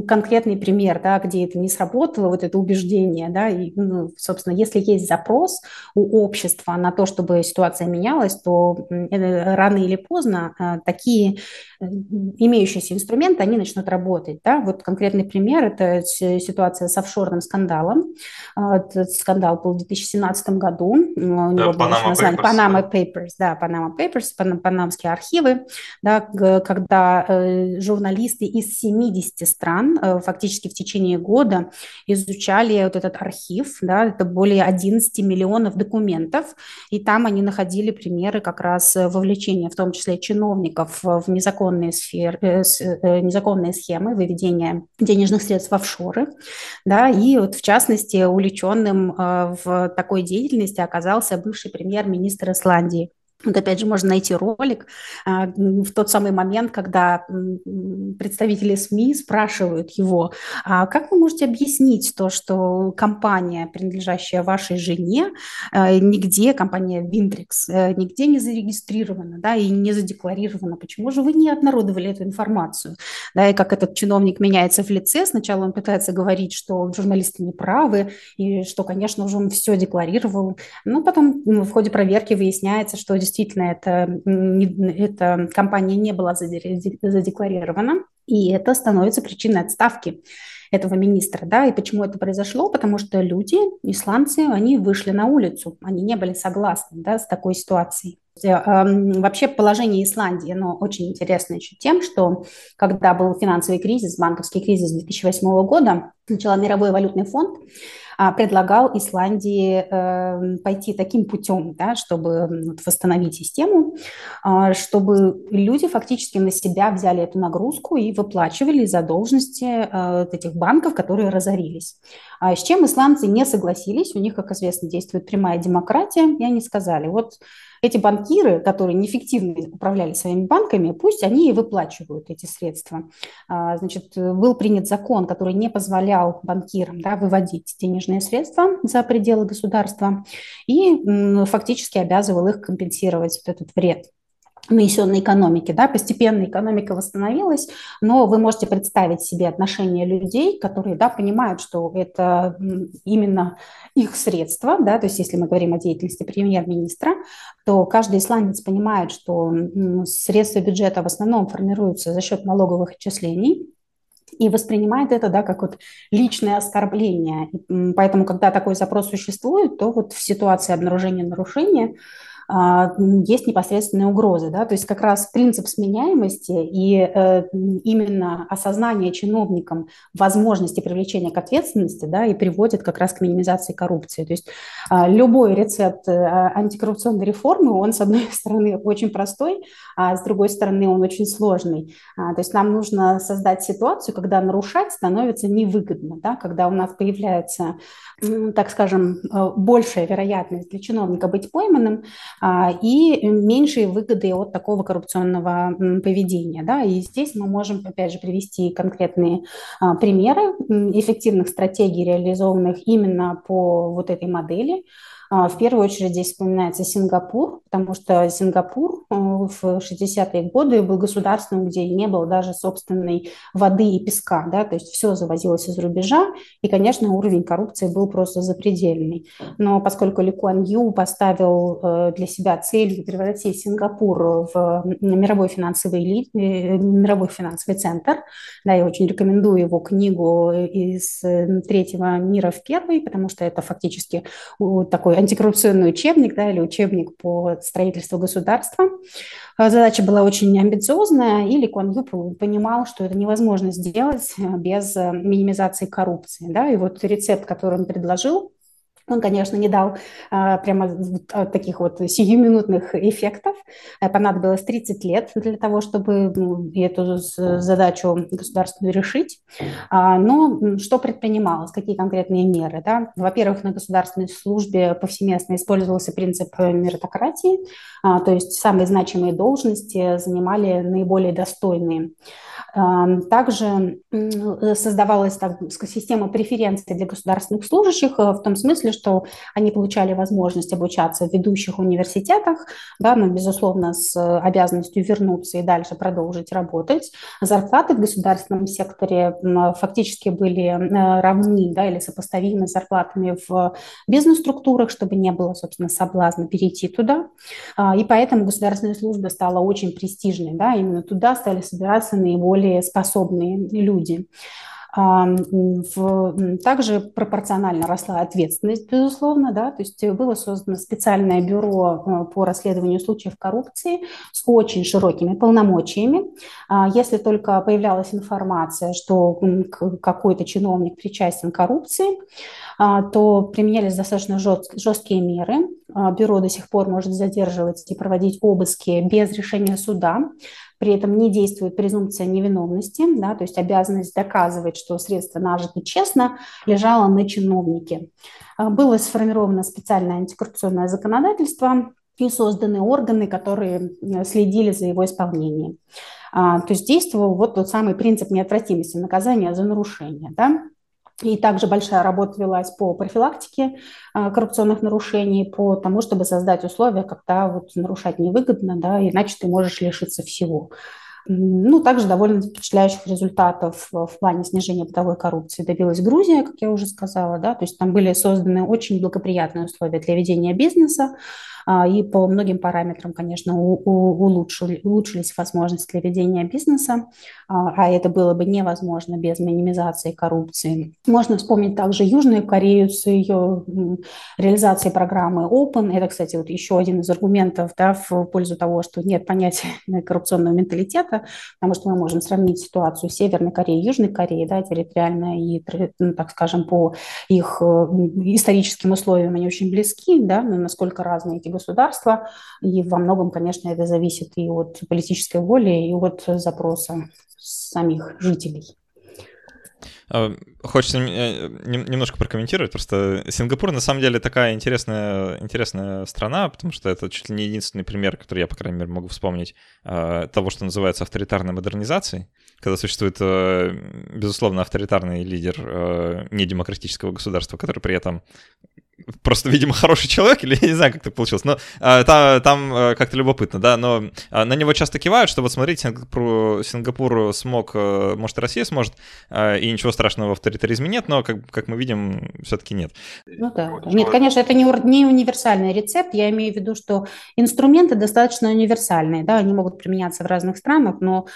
конкретный пример, да, где это не сработало, вот это убеждение, да, и, ну, собственно, если есть запрос у общества на то, чтобы ситуация менялась, то рано или поздно а, такие имеющиеся инструменты, они начнут работать. Да? Вот конкретный пример – это ситуация с офшорным скандалом. А, этот скандал был в 2017 году. У него да, Panama Papers. Panama Papers, да, Panama Papers, панамские архивы, да, когда э, журналисты из 70 стран э, фактически в течение года изучали вот этот архив, да, это более 11 миллионов документов, и там они находили примеры как раз вовлечения, в том числе чиновников, в незаконные сферы, э, э, незаконные схемы выведения денежных средств в офшоры. Да, и вот в частности увлеченным э, в такой деятельности оказался бывший премьер-министр Исландии вот опять же, можно найти ролик а, в тот самый момент, когда представители СМИ спрашивают его, а как вы можете объяснить то, что компания, принадлежащая вашей жене, а, нигде, компания Винтрикс, э, нигде не зарегистрирована да, и не задекларирована? Почему же вы не обнародовали эту информацию? Да, и как этот чиновник меняется в лице. Сначала он пытается говорить, что журналисты не правы, и что, конечно же, он все декларировал. Но потом в ходе проверки выясняется, что действительно действительно эта, эта компания не была задекларирована, и это становится причиной отставки этого министра, да, и почему это произошло? Потому что люди, исландцы, они вышли на улицу, они не были согласны, да, с такой ситуацией. Эм, вообще положение Исландии, оно очень интересно еще тем, что когда был финансовый кризис, банковский кризис 2008 года, сначала Мировой валютный фонд предлагал Исландии эм, пойти таким путем, да, чтобы восстановить систему, а, чтобы люди фактически на себя взяли эту нагрузку и выплачивали задолженности э, этих банков, которые разорились. А с чем исландцы не согласились, у них, как известно, действует прямая демократия, и они сказали, вот эти банкиры, которые неэффективно управляли своими банками, пусть они и выплачивают эти средства. А, значит, был принят закон, который не позволял банкирам да, выводить денежные средства за пределы государства и фактически обязывал их компенсировать вот этот вред нанесенной экономике. Да? Постепенно экономика восстановилась, но вы можете представить себе отношение людей, которые да, понимают, что это именно их средства, да? то есть если мы говорим о деятельности премьер-министра, то каждый исландец понимает, что средства бюджета в основном формируются за счет налоговых отчислений, и воспринимает это да, как вот личное оскорбление. Поэтому, когда такой запрос существует, то вот в ситуации обнаружения нарушения есть непосредственные угрозы. Да? То есть как раз принцип сменяемости и э, именно осознание чиновникам возможности привлечения к ответственности да, и приводит как раз к минимизации коррупции. То есть а, любой рецепт э, антикоррупционной реформы, он с одной стороны очень простой, а с другой стороны он очень сложный. А, то есть нам нужно создать ситуацию, когда нарушать становится невыгодно, да? когда у нас появляется, так скажем, э, большая вероятность для чиновника быть пойманным, а, и меньшие выгоды от такого коррупционного поведения. Да? И здесь мы можем, опять же, привести конкретные а, примеры эффективных стратегий, реализованных именно по вот этой модели. А, в первую очередь здесь вспоминается Сингапур, потому что Сингапур э, в 60-е годы был государством, где не было даже собственной воды и песка, да, то есть все завозилось из рубежа, и, конечно, уровень коррупции был просто запредельный. Но поскольку Ли Куан Ю поставил э, для себя целью превратить Сингапур в мировой финансовый, э, мировой финансовый центр, да, я очень рекомендую его книгу из третьего мира в первый, потому что это фактически такой антикоррупционный учебник да, или учебник по строительству государства. А, задача была очень амбициозная, и Ли Куан Ю понимал, что это невозможно сделать э, без э, минимизации коррупции. Да? И вот рецепт, который он предложил, он, конечно, не дал а, прямо а, таких вот сиюминутных эффектов. Э, понадобилось 30 лет для того, чтобы ну, эту задачу государственную решить. А, но что предпринималось, какие конкретные меры? Да? Во-первых, на государственной службе повсеместно использовался принцип меритократии, а, то есть самые значимые должности занимали наиболее достойные. Также создавалась так, система преференций для государственных служащих э, в том смысле, что они получали возможность обучаться в ведущих университетах, да, но, безусловно, с обязанностью вернуться и дальше продолжить работать. Зарплаты в государственном секторе фактически были э, равны да, или сопоставимы с зарплатами в бизнес-структурах, чтобы не было, собственно, соблазна перейти туда. А, и поэтому государственная служба стала очень престижной. Да, именно туда стали собираться наиболее более способные люди. Также пропорционально росла ответственность, безусловно, да, то есть было создано специальное бюро э, по расследованию случаев коррупции с очень широкими полномочиями. А если только появлялась информация, что какой-то чиновник причастен к коррупции, а, то применялись достаточно жесткие меры. А, бюро до сих пор может задерживать и проводить обыски без решения суда при этом не действует презумпция невиновности, да, то есть обязанность доказывать, что средства нажиты честно, лежала на чиновнике. А, было сформировано специальное антикоррупционное законодательство и созданы органы, которые следили за его исполнением. А, то есть действовал вот тот самый принцип неотвратимости наказания за нарушение. Да? И также большая работа велась по профилактике а, коррупционных нарушений, по тому, чтобы создать условия, когда вот нарушать невыгодно, да, иначе ты можешь лишиться всего. Ну, также довольно впечатляющих результатов в плане снижения бытовой коррупции добилась Грузия, как я уже сказала, да, то есть там были созданы очень благоприятные условия для ведения бизнеса, и по многим параметрам, конечно, улучшили, улучшились возможности для ведения бизнеса, а, а это было бы невозможно без минимизации коррупции. Можно вспомнить также Южную Корею с ее реализацией программы Open. Это, кстати, вот еще один из аргументов да, в пользу того, что нет понятия коррупционного менталитета, потому что мы можем сравнить ситуацию Северной Кореи и Южной Кореи, да, территориально и, ну, так скажем, по их историческим условиям они очень близки, да, насколько разные эти государства, и во многом, конечно, это зависит и от политической воли, и от запроса самих жителей. А, хочется э, немножко прокомментировать. Просто Сингапур на самом деле такая интересная, интересная страна, потому что это чуть ли не единственный пример, который я, по крайней мере, могу вспомнить, а, того, что называется авторитарной модернизацией, когда существует, э, безусловно, авторитарный лидер э, недемократического государства, который при этом просто, видимо, хороший человек, или я не знаю, как так получилось, но а, там, там а, как-то любопытно, да, но а, на него часто кивают, что вот смотрите, Сингапур, Сингапур смог, а, может, и Россия сможет, а, и ничего страшного в авторитаризме нет, но, как, как мы видим, все-таки нет. Ну да, да. Нет, конечно, это не, не универсальный рецепт, я имею в виду, что инструменты достаточно универсальные, да, они могут применяться в разных странах, но,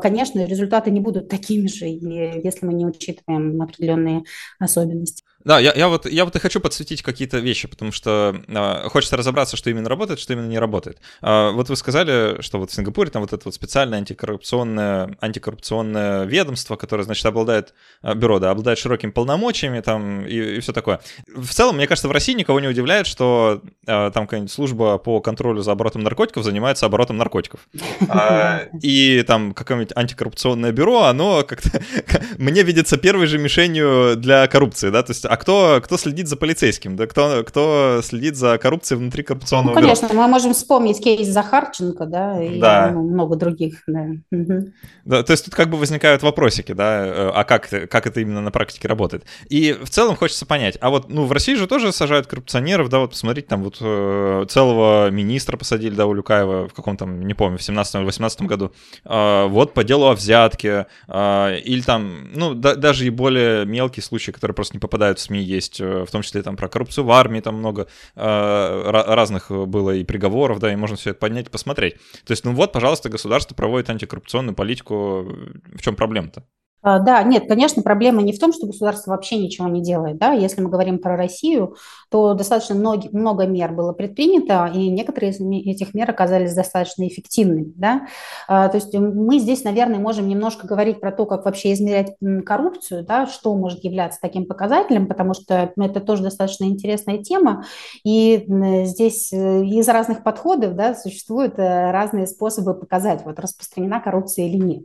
конечно, результаты не будут такими же, если мы не учитываем определенные особенности. Да, я, я, вот, я вот и хочу подсветить какие-то вещи, потому что э, хочется разобраться, что именно работает, что именно не работает. Э, вот вы сказали, что вот в Сингапуре там вот это вот специальное антикоррупционное, антикоррупционное ведомство, которое, значит, обладает, э, бюро, да, обладает широкими полномочиями там и, и все такое. В целом, мне кажется, в России никого не удивляет, что э, там какая-нибудь служба по контролю за оборотом наркотиков занимается оборотом наркотиков. И там какое-нибудь антикоррупционное бюро, оно как-то мне видится первой же мишенью для коррупции, да, то есть а кто, кто следит за полицейским, да, кто, кто следит за коррупцией внутри коррупционного Ну, конечно, бюро? мы можем вспомнить кейс Захарченко, да, и да. Ну, много других, да. Угу. да. То есть тут как бы возникают вопросики, да, э, а как, как это именно на практике работает. И в целом хочется понять, а вот, ну, в России же тоже сажают коррупционеров, да, вот посмотрите, там вот э, целого министра посадили, да, у Люкаева в каком-то, не помню, в 17 или 18 году, э, вот по делу о взятке, э, или там, ну, да, даже и более мелкие случаи, которые просто не попадают в СМИ, есть, э, в том числе там про коррупцию в армии, там много э, разных было и приговоров, да, и можно все это поднять и посмотреть. То есть, ну вот, пожалуйста, государство проводит антикоррупционную политику, в чем проблема-то? А, да, нет, конечно, проблема не в том, что государство вообще ничего не делает. Да? Если мы говорим про Россию, то достаточно много, много мер было предпринято, и некоторые из этих мер оказались достаточно эффективными. Да? А, то есть мы здесь, наверное, можем немножко говорить про то, как вообще измерять коррупцию, да, что может являться таким показателем, потому что это тоже достаточно интересная тема. И здесь э, из разных подходов да, существуют э, разные способы показать, вот распространена коррупция или нет.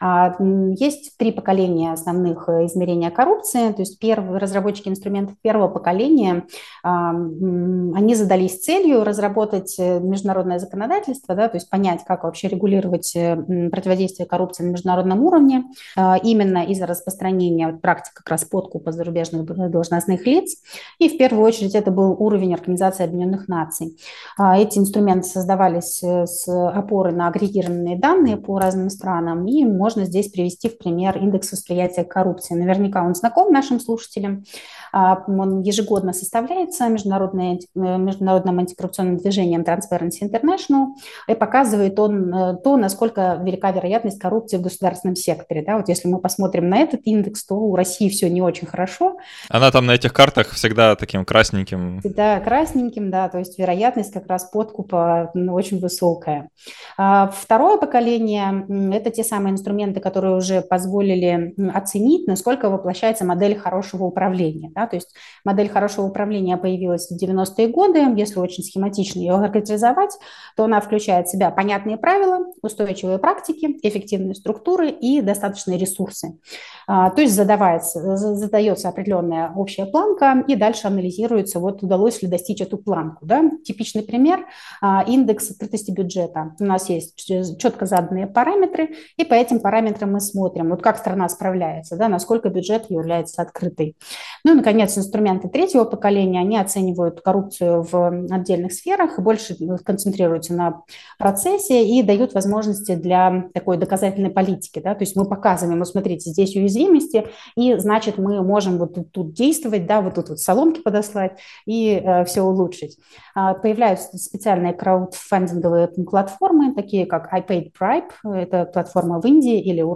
А, есть три поколения основных э, измерения коррупции. То есть первые разработчики инструментов первого поколения, они задались целью разработать э, международное законодательство, да, то есть понять, как вообще регулировать э, противодействие коррупции на международном уровне, а, именно из-за распространения вот, практик как раз подкупа зарубежных должностных лиц. И в первую очередь это был уровень Организации Объединенных Наций. А, эти инструменты создавались с опорой на агрегированные данные по разным странам, и можно здесь привести в пример например, индекс восприятия коррупции. Наверняка он знаком нашим слушателям. А, он ежегодно составляется международным, э, международным антикоррупционным движением Transparency International и показывает он э, то, насколько велика вероятность коррупции в государственном секторе. Да, вот если мы посмотрим на этот индекс, то у России все не очень хорошо. Она там на этих картах всегда таким красненьким. Да, красненьким, да, то есть вероятность как раз подкупа очень высокая. А, второе поколение – это те самые инструменты, которые уже позволят позволили оценить, насколько воплощается модель хорошего управления. Да? То есть модель хорошего управления появилась в 90-е годы. Если очень схематично ее характеризовать, то она включает в себя понятные правила, устойчивые практики, эффективные структуры и достаточные ресурсы. А, то есть задавается, задается определенная общая планка, и дальше анализируется, вот удалось ли достичь эту планку. Да? Типичный пример а, – индекс открытости бюджета. У нас есть четко заданные параметры, и по этим параметрам мы смотрим, вот как страна справляется, да, насколько бюджет является открытый. Ну и, наконец, инструменты третьего поколения, они оценивают коррупцию в отдельных сферах, больше концентрируются на процессе и дают возможности для такой доказательной политики. Да? То есть мы показываем, вот смотрите, здесь уязвимости, и значит мы можем вот тут, тут действовать, да, вот тут вот соломки подослать и э, все улучшить. А, появляются специальные краудфандинговые платформы, такие как I Paid Bribe, это платформа в Индии или у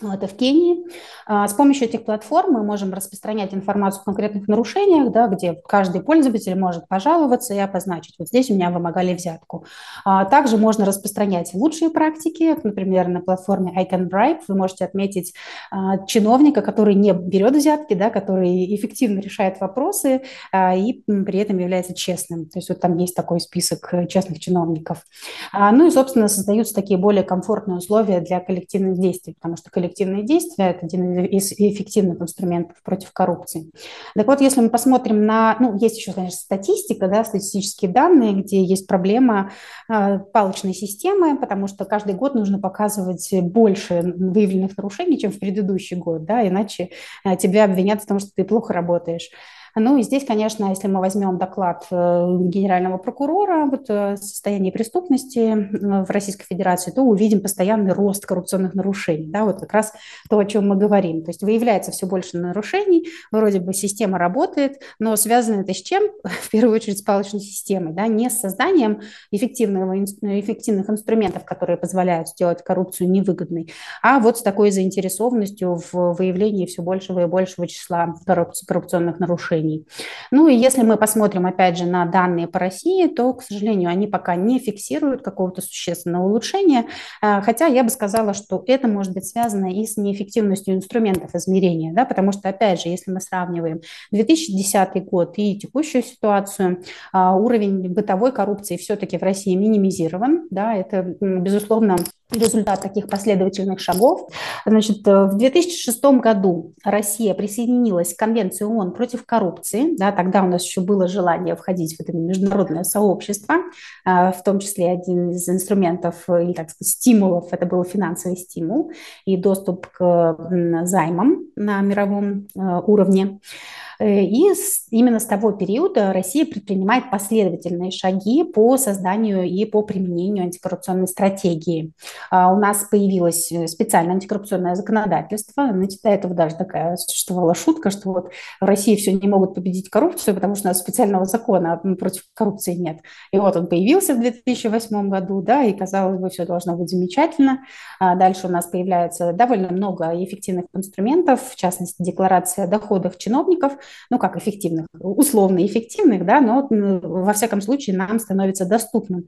Рашиду, это в Кении. А, с помощью этих платформ мы можем распространять информацию о конкретных нарушениях, да, где каждый пользователь может пожаловаться и обозначить, вот здесь у меня вымогали взятку. А, также можно распространять лучшие практики, например, на платформе I Can Bribe вы можете отметить а, чиновника, который не берет взятки, да, который эффективно решает вопросы и при этом является честным. То есть вот там есть такой список честных чиновников. Ну и, собственно, создаются такие более комфортные условия для коллективных действий, потому что коллектив коллективные действия, это один из эффективных инструментов против коррупции. Так вот, если мы посмотрим на, ну, есть еще, конечно, статистика, да, статистические данные, где есть проблема э, палочной системы, потому что каждый год нужно показывать больше выявленных нарушений, чем в предыдущий год, да, иначе э, тебя обвинят в том, что ты плохо работаешь. Ну и здесь, конечно, если мы возьмем доклад э, генерального прокурора вот, о э, состоянии преступности в Российской Федерации, то увидим постоянный рост коррупционных нарушений. Да, вот как раз то, о чем мы говорим. То есть выявляется все больше нарушений, вроде бы система работает, но связано это с чем? В первую очередь с палочной системой, да, не с созданием эффективного, эффективных инструментов, которые позволяют сделать коррупцию невыгодной, а вот с такой заинтересованностью в выявлении все большего и большего числа коррупционных нарушений нарушений. Ну и если мы посмотрим, опять же, на данные по России, то, к сожалению, они пока не фиксируют какого-то существенного улучшения, э, хотя я бы сказала, что это может быть связано и с неэффективностью инструментов измерения, да, потому что, опять же, если мы сравниваем 2010 год и текущую ситуацию, э, уровень бытовой коррупции все-таки в России минимизирован, да, это, безусловно, результат таких последовательных шагов. Значит, э, в 2006 году Россия присоединилась к Конвенции ООН против коррупции. Да, тогда у нас еще было желание входить в это международное сообщество, э, в том числе один из инструментов или, так сказать, стимулов, это был финансовый стимул и доступ к займам на мировом э, уровне. Э, и именно с того периода Россия предпринимает последовательные шаги по созданию и по применению антикоррупционной стратегии. А, у нас появилось э, специальное антикоррупционное законодательство. Значит, до этого даже такая существовала шутка, что вот в России все не могут победить коррупцию, потому что у нас специального закона против коррупции нет. И вот он появился в 2008 году, да, и казалось бы, все должно быть замечательно. А дальше у нас появляется довольно много эффективных инструментов, в частности, декларация о доходах чиновников – ну как эффективных, условно эффективных, да, но во всяком случае нам становится доступным,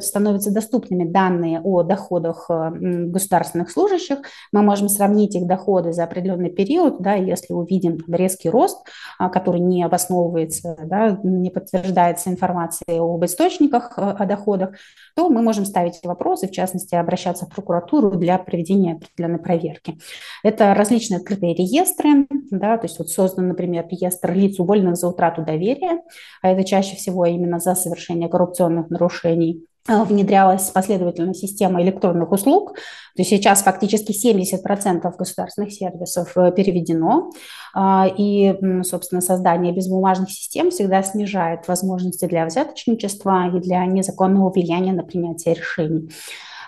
становятся доступными данные о доходах э, государственных служащих, мы можем сравнить их доходы за определенный период, да, если увидим резкий рост, а, который не обосновывается, да, не подтверждается информацией об источниках э, о доходах, то мы можем ставить вопросы, в частности, обращаться в прокуратуру для проведения определенной проверки. Это различные открытые реестры, да, то есть вот создан, например, реестр лиц, уволенных за утрату доверия, а это чаще всего именно за совершение коррупционных нарушений а, внедрялась последовательная система электронных услуг. То есть сейчас фактически 70% государственных сервисов э, переведено. А, и, собственно, создание безбумажных систем всегда снижает возможности для взяточничества и для незаконного влияния на принятие решений.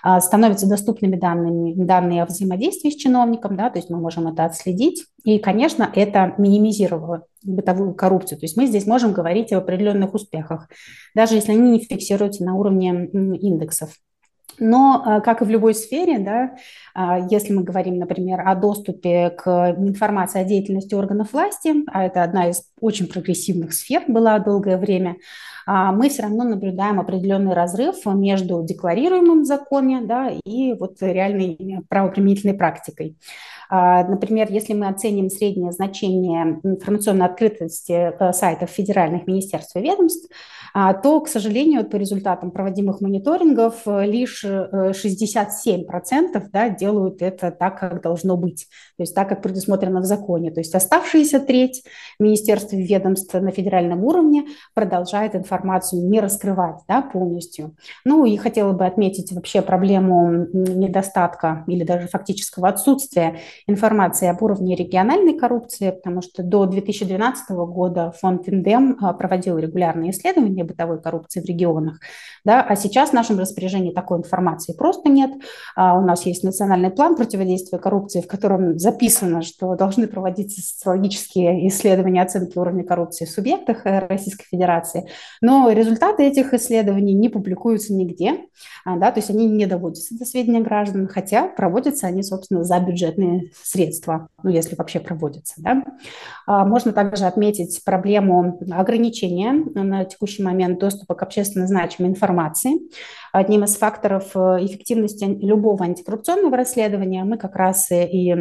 А, становятся доступными данными, данные о взаимодействии с чиновником, да, то есть мы можем это отследить. И, конечно, это минимизировало бытовую коррупцию. То есть мы здесь можем говорить об определенных успехах, даже если они не фиксируются на уровне индексов. Но, а, как и в любой сфере, да, а, если мы говорим, например, о доступе к информации о деятельности органов власти, а это одна из очень прогрессивных сфер была долгое время, мы все равно наблюдаем определенный разрыв между декларируемым в законе да, и вот реальной правоприменительной практикой. Например, если мы оценим среднее значение информационной открытости сайтов федеральных министерств и ведомств, а, то, к сожалению, по результатам проводимых мониторингов лишь 67% э, да, делают это так, как должно быть, то есть так, как предусмотрено в законе. То есть оставшаяся треть министерств и ведомств на федеральном уровне продолжает информацию не раскрывать да, полностью. Ну и хотела бы отметить вообще проблему недостатка или даже фактического отсутствия информации об уровне региональной коррупции, потому что до 2012 года фонд Индем а, проводил регулярные исследования бытовой коррупции в регионах. Да? А сейчас в нашем распоряжении такой информации просто нет. А у нас есть национальный план противодействия коррупции, в котором записано, что должны проводиться социологические исследования оценки уровня коррупции в субъектах э, Российской Федерации. Но результаты этих исследований не публикуются нигде, а, да? то есть они не доводятся до сведения граждан, хотя проводятся они, собственно, за бюджетные средства, ну, если вообще проводятся. Да? А, можно также отметить проблему ограничения на текущий момент доступа к общественно значимой информации. Одним из факторов э, эффективности любого антикоррупционного расследования мы как раз и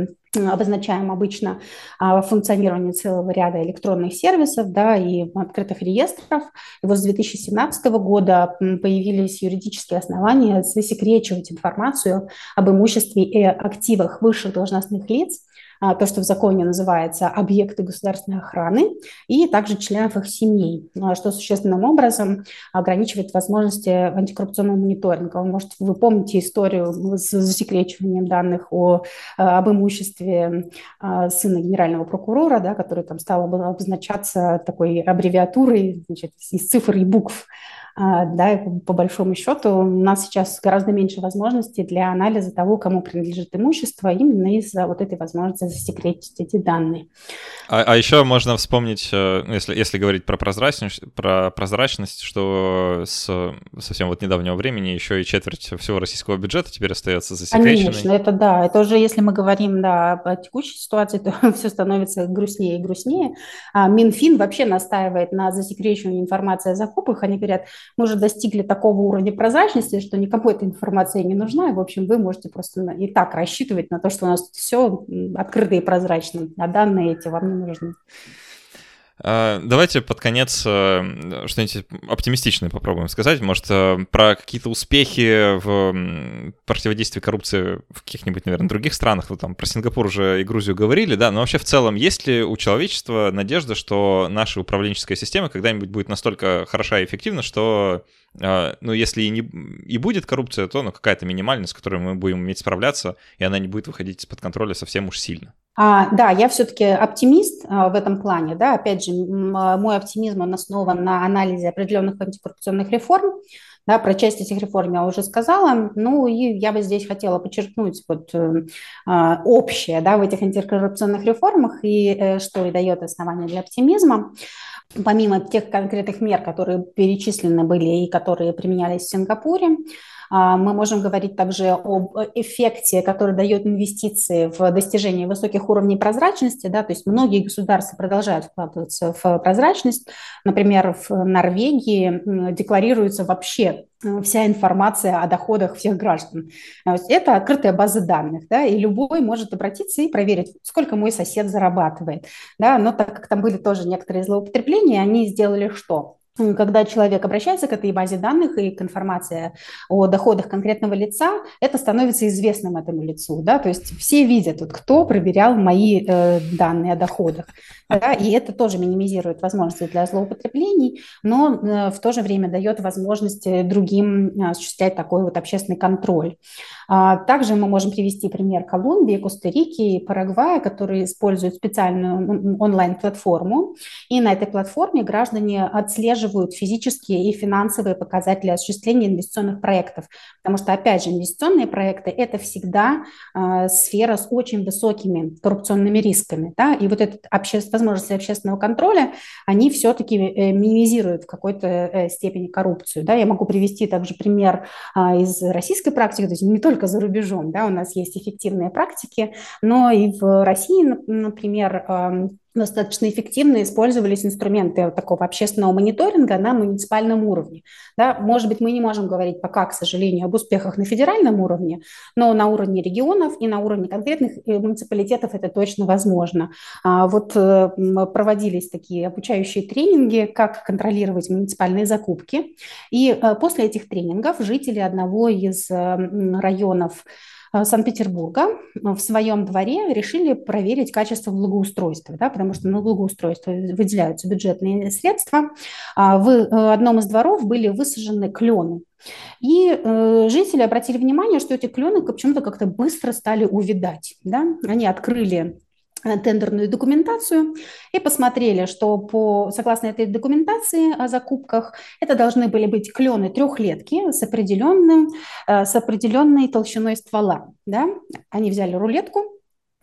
обозначаем обычно а, функционирование целого ряда электронных сервисов да, и открытых реестров. И вот с 2017 года появились юридические основания засекречивать информацию об имуществе и активах высших должностных лиц, то, что в законе называется объекты государственной охраны, и также членов их семей, а, что существенным образом ограничивает возможности антикоррупционного мониторинга. Может, вы помните историю с засекречиванием данных о, а, об имуществе сына генерального прокурора, да, который там стал обозначаться такой аббревиатурой значит, из цифр и букв. А, да, по большому счету у нас сейчас гораздо меньше возможностей для анализа того, кому принадлежит имущество, именно из-за вот этой возможности засекретить эти данные. А, а еще можно вспомнить, э, если, если говорить про прозрачность, про прозрачность, что с совсем вот недавнего времени еще и четверть всего российского бюджета теперь остается засекреченной. Конечно, это да, это уже если мы говорим да, о текущей ситуации, то все становится грустнее и грустнее. А Минфин вообще настаивает на засекречивании информации о закупах. Они говорят, мы уже достигли такого уровня прозрачности, что никакой этой информации не нужна, и, в общем, вы можете просто и так рассчитывать на то, что у нас все открыто и прозрачно, а данные эти вам не нужны. А, давайте под конец э, что-нибудь оптимистичное попробуем сказать. Может, э, про какие-то успехи в противодействии коррупции в каких-нибудь, наверное, других странах. Вот там про Сингапур уже и Грузию говорили, да, но вообще в целом есть ли у человечества надежда, что наша управленческая система когда-нибудь будет настолько хороша и эффективна, что а, ну, если и, не, и будет коррупция, то ну, какая-то минимальная, с которой мы будем уметь справляться, и она не будет выходить из-под контроля совсем уж сильно. А, да, я все-таки оптимист а, в этом плане. Да? Опять же, а, мой оптимизм он основан на анализе определенных антикоррупционных реформ. Да, про часть этих реформ я уже сказала. Ну и я бы здесь хотела подчеркнуть вот, э, общее да, в этих антикоррупционных реформах и э, что и дает основание для оптимизма помимо тех конкретных мер, которые перечислены были и которые применялись в Сингапуре, а, мы можем говорить также об эффекте, который дает инвестиции в достижение высоких уровней прозрачности. Да, то есть многие государства продолжают вкладываться в прозрачность. Например, в Норвегии декларируется вообще э, вся информация о доходах всех граждан. Это открытая база данных, да, и любой может обратиться и проверить, сколько мой сосед зарабатывает. Да, но так как там были тоже некоторые злоупотребления, они сделали что? Когда человек обращается к этой базе данных и к информации о доходах конкретного лица, это становится известным этому лицу, да, то есть все видят, вот, кто проверял мои э, данные о доходах, да, и это тоже минимизирует возможности для злоупотреблений, но э, в то же время дает возможность другим осуществлять такой вот общественный контроль. А, также мы можем привести пример Колумбии, Коста-Рики и Парагвая, которые используют специальную онлайн-платформу, и на этой платформе граждане отслеживают физические и финансовые показатели осуществления инвестиционных проектов, потому что, опять же, инвестиционные проекты – это всегда э, сфера с очень высокими коррупционными рисками, да, и вот эта обще... возможность общественного контроля, они все-таки э, минимизируют в какой-то э, степени коррупцию, да, я могу привести также пример э, из российской практики, то есть не только за рубежом, да, у нас есть эффективные практики, но и в России, например, достаточно эффективно использовались инструменты такого общественного мониторинга на муниципальном уровне. Да, может быть, мы не можем говорить пока, к сожалению, об успехах на федеральном уровне, но на уровне регионов и на уровне конкретных э, муниципалитетов это точно возможно. А вот э, проводились такие обучающие тренинги, как контролировать муниципальные закупки. И э, после этих тренингов жители одного из районов Санкт-Петербурга в своем дворе решили проверить качество благоустройства, да, потому что на благоустройство выделяются бюджетные средства. А в э, одном из дворов были высажены клены. И э, жители обратили внимание, что эти клены почему-то как-то быстро стали увидать. Да? Они открыли Э, тендерную документацию и посмотрели, что по, согласно этой документации о закупках это должны были быть клены трехлетки с, определенным, э, с определенной толщиной ствола. Да? Они взяли рулетку,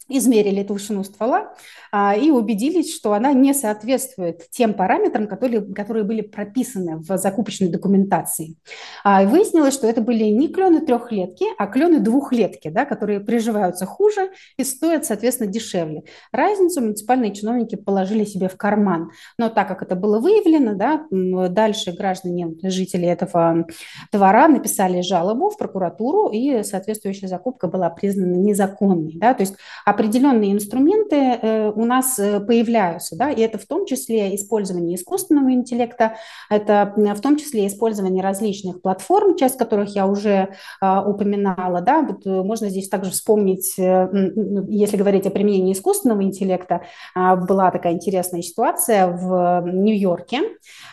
измерили толщину ствола а, и убедились, что она не соответствует тем параметрам, которые, которые были прописаны в закупочной документации. А, выяснилось, что это были не клены трехлетки, а клены двухлетки, да, которые приживаются хуже и стоят, соответственно, дешевле. Разницу муниципальные чиновники положили себе в карман. Но так как это было выявлено, да, дальше граждане, жители этого двора написали жалобу в прокуратуру, и соответствующая закупка была признана незаконной. Да, то есть определенные инструменты э, у нас э, появляются, да, и это в том числе использование искусственного интеллекта, это в том числе использование различных платформ, часть которых я уже а, упоминала, да, вот э, можно здесь также вспомнить, если говорить о применении искусственного интеллекта, а, была такая интересная ситуация в Нью-Йорке,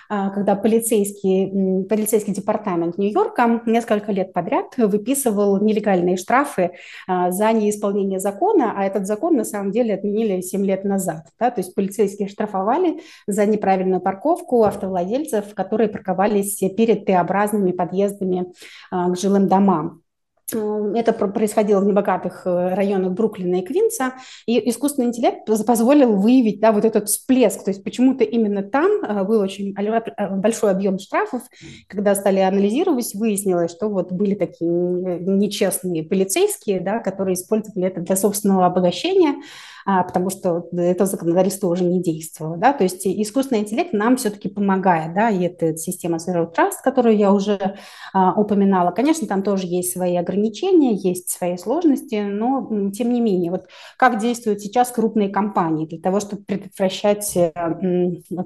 а, когда полицейский, полицейский департамент Нью-Йорка несколько лет подряд выписывал нелегальные штрафы за неисполнение закона, а этот закон на самом деле отменили 7 лет назад. Да? То есть полицейские штрафовали за неправильную парковку автовладельцев, которые парковались перед Т-образными подъездами а, к жилым домам. Это происходило в небогатых э, районах Бруклина и Квинса, и искусственный интеллект позволил выявить да, вот этот всплеск, то есть почему-то именно там э, был очень э, большой объем штрафов, когда стали анализировать, выяснилось, что вот были такие нечестные полицейские, да, которые использовали это для собственного обогащения, потому что это законодательство уже не действовало. Да? То есть искусственный интеллект нам все-таки помогает, да, и это система Zero Trust, которую я уже а, упоминала. Конечно, там тоже есть свои ограничения, есть свои сложности, но тем не менее, вот как действуют сейчас крупные компании для того, чтобы предотвращать э,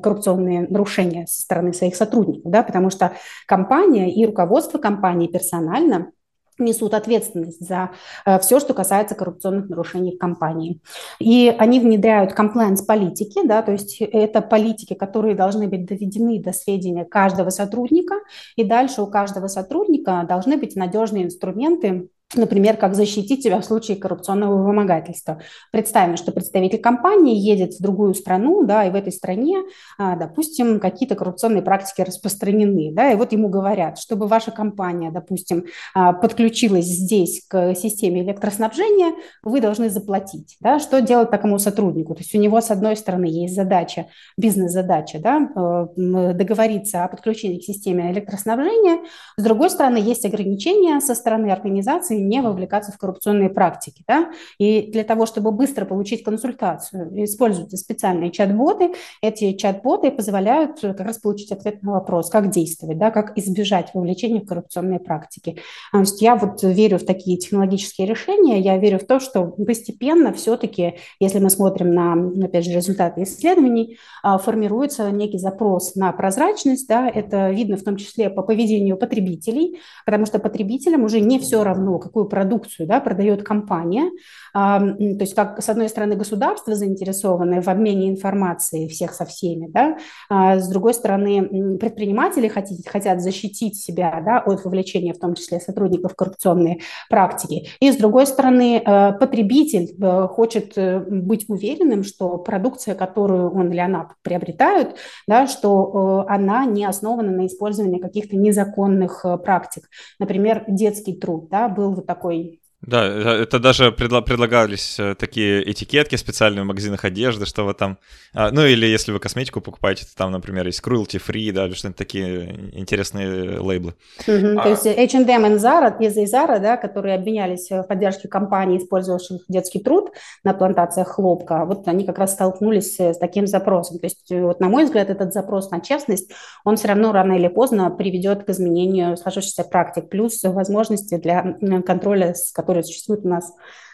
коррупционные нарушения со стороны своих сотрудников, да, потому что компания и руководство компании персонально несут ответственность за э, все, что касается коррупционных нарушений в компании. И они внедряют комплайенс-политики, да, то есть это политики, которые должны быть доведены до сведения каждого сотрудника, и дальше у каждого сотрудника должны быть надежные инструменты Например, как защитить себя в случае коррупционного вымогательства. Представим, что представитель компании едет в другую страну, да, и в этой стране, а, допустим, какие-то коррупционные практики распространены, да, и вот ему говорят, чтобы ваша компания, допустим, а, подключилась здесь к системе электроснабжения, вы должны заплатить, да, что делать такому сотруднику? То есть у него, с одной стороны, есть задача, бизнес-задача, да, э, договориться о подключении к системе электроснабжения, с другой стороны, есть ограничения со стороны организации, и не вовлекаться в коррупционные практики. Да? И для того, чтобы быстро получить консультацию, используются специальные чат-боты. Эти чат-боты позволяют как раз получить ответ на вопрос, как действовать, да, как избежать вовлечения в коррупционные практики. То есть я вот верю в такие технологические решения, я верю в то, что постепенно все-таки, если мы смотрим на, опять же, результаты исследований, а, формируется некий запрос на прозрачность, да, это видно в том числе по поведению потребителей, потому что потребителям уже не все равно, какую продукцию да, продает компания. То есть как, с одной стороны, государство заинтересовано в обмене информацией всех со всеми, да, а с другой стороны, предприниматели хотят, хотят защитить себя да, от вовлечения, в том числе сотрудников в коррупционные практики. И с другой стороны, э, потребитель э, хочет э, быть уверенным, что продукция, которую он или она приобретают, да, что она не основана на использовании каких-то незаконных практик. Например, детский труд да, был вот такой да, э, это даже предла- предлагались э, такие этикетки специальные в магазинах одежды, что вы там... А, ну или если вы косметику покупаете, то там, например, есть cruelty free, да, или что-нибудь такие интересные лейблы. Mm-hmm. А... То есть H&M и Zara, из Zara, да, которые обменялись в поддержке компаний, использовавших детский труд на плантациях хлопка, вот они как раз столкнулись с таким запросом. То есть вот на мой взгляд этот запрос на честность, он все равно рано или поздно приведет к изменению сложившихся практик, плюс возможности для контроля, с которой которые существуют у нас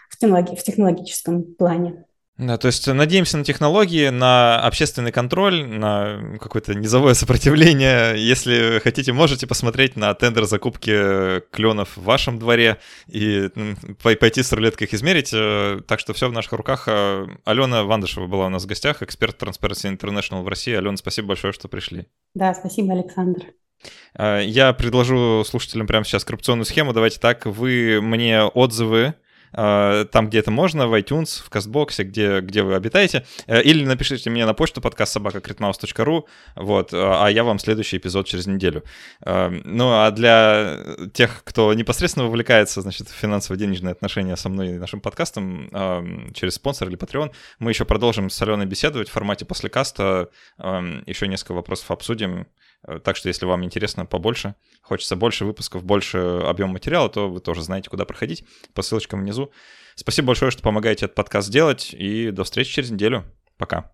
в, технологи- в технологическом плане. Да, то есть надеемся на технологии, на общественный контроль, на какое-то низовое сопротивление. Если хотите, можете посмотреть на тендер закупки кленов в вашем дворе и пойти с рулеткой их измерить. Э, так что все в наших руках. Э, Алена Вандышева была у нас в гостях, эксперт Transparency International в России. Алена, спасибо большое, что пришли. Да, спасибо, Александр. Э, я предложу слушателям прямо сейчас коррупционную схему. Давайте так, вы мне отзывы э, там, где это можно, в iTunes, в CastBox, где, где вы обитаете, э, или напишите мне на почту подкаст собака.критмаус.ру, вот, а я вам следующий эпизод через неделю. Ну, а для тех, кто непосредственно вовлекается, значит, в финансово-денежные отношения со мной и нашим подкастом через спонсор или Patreon, мы еще продолжим с Аленой беседовать в формате после каста, еще несколько вопросов обсудим, так что, если вам интересно побольше, хочется больше выпусков, больше объем материала, то вы тоже знаете, куда проходить по ссылочкам внизу. Спасибо большое, что помогаете этот подкаст сделать, и до встречи через неделю. Пока.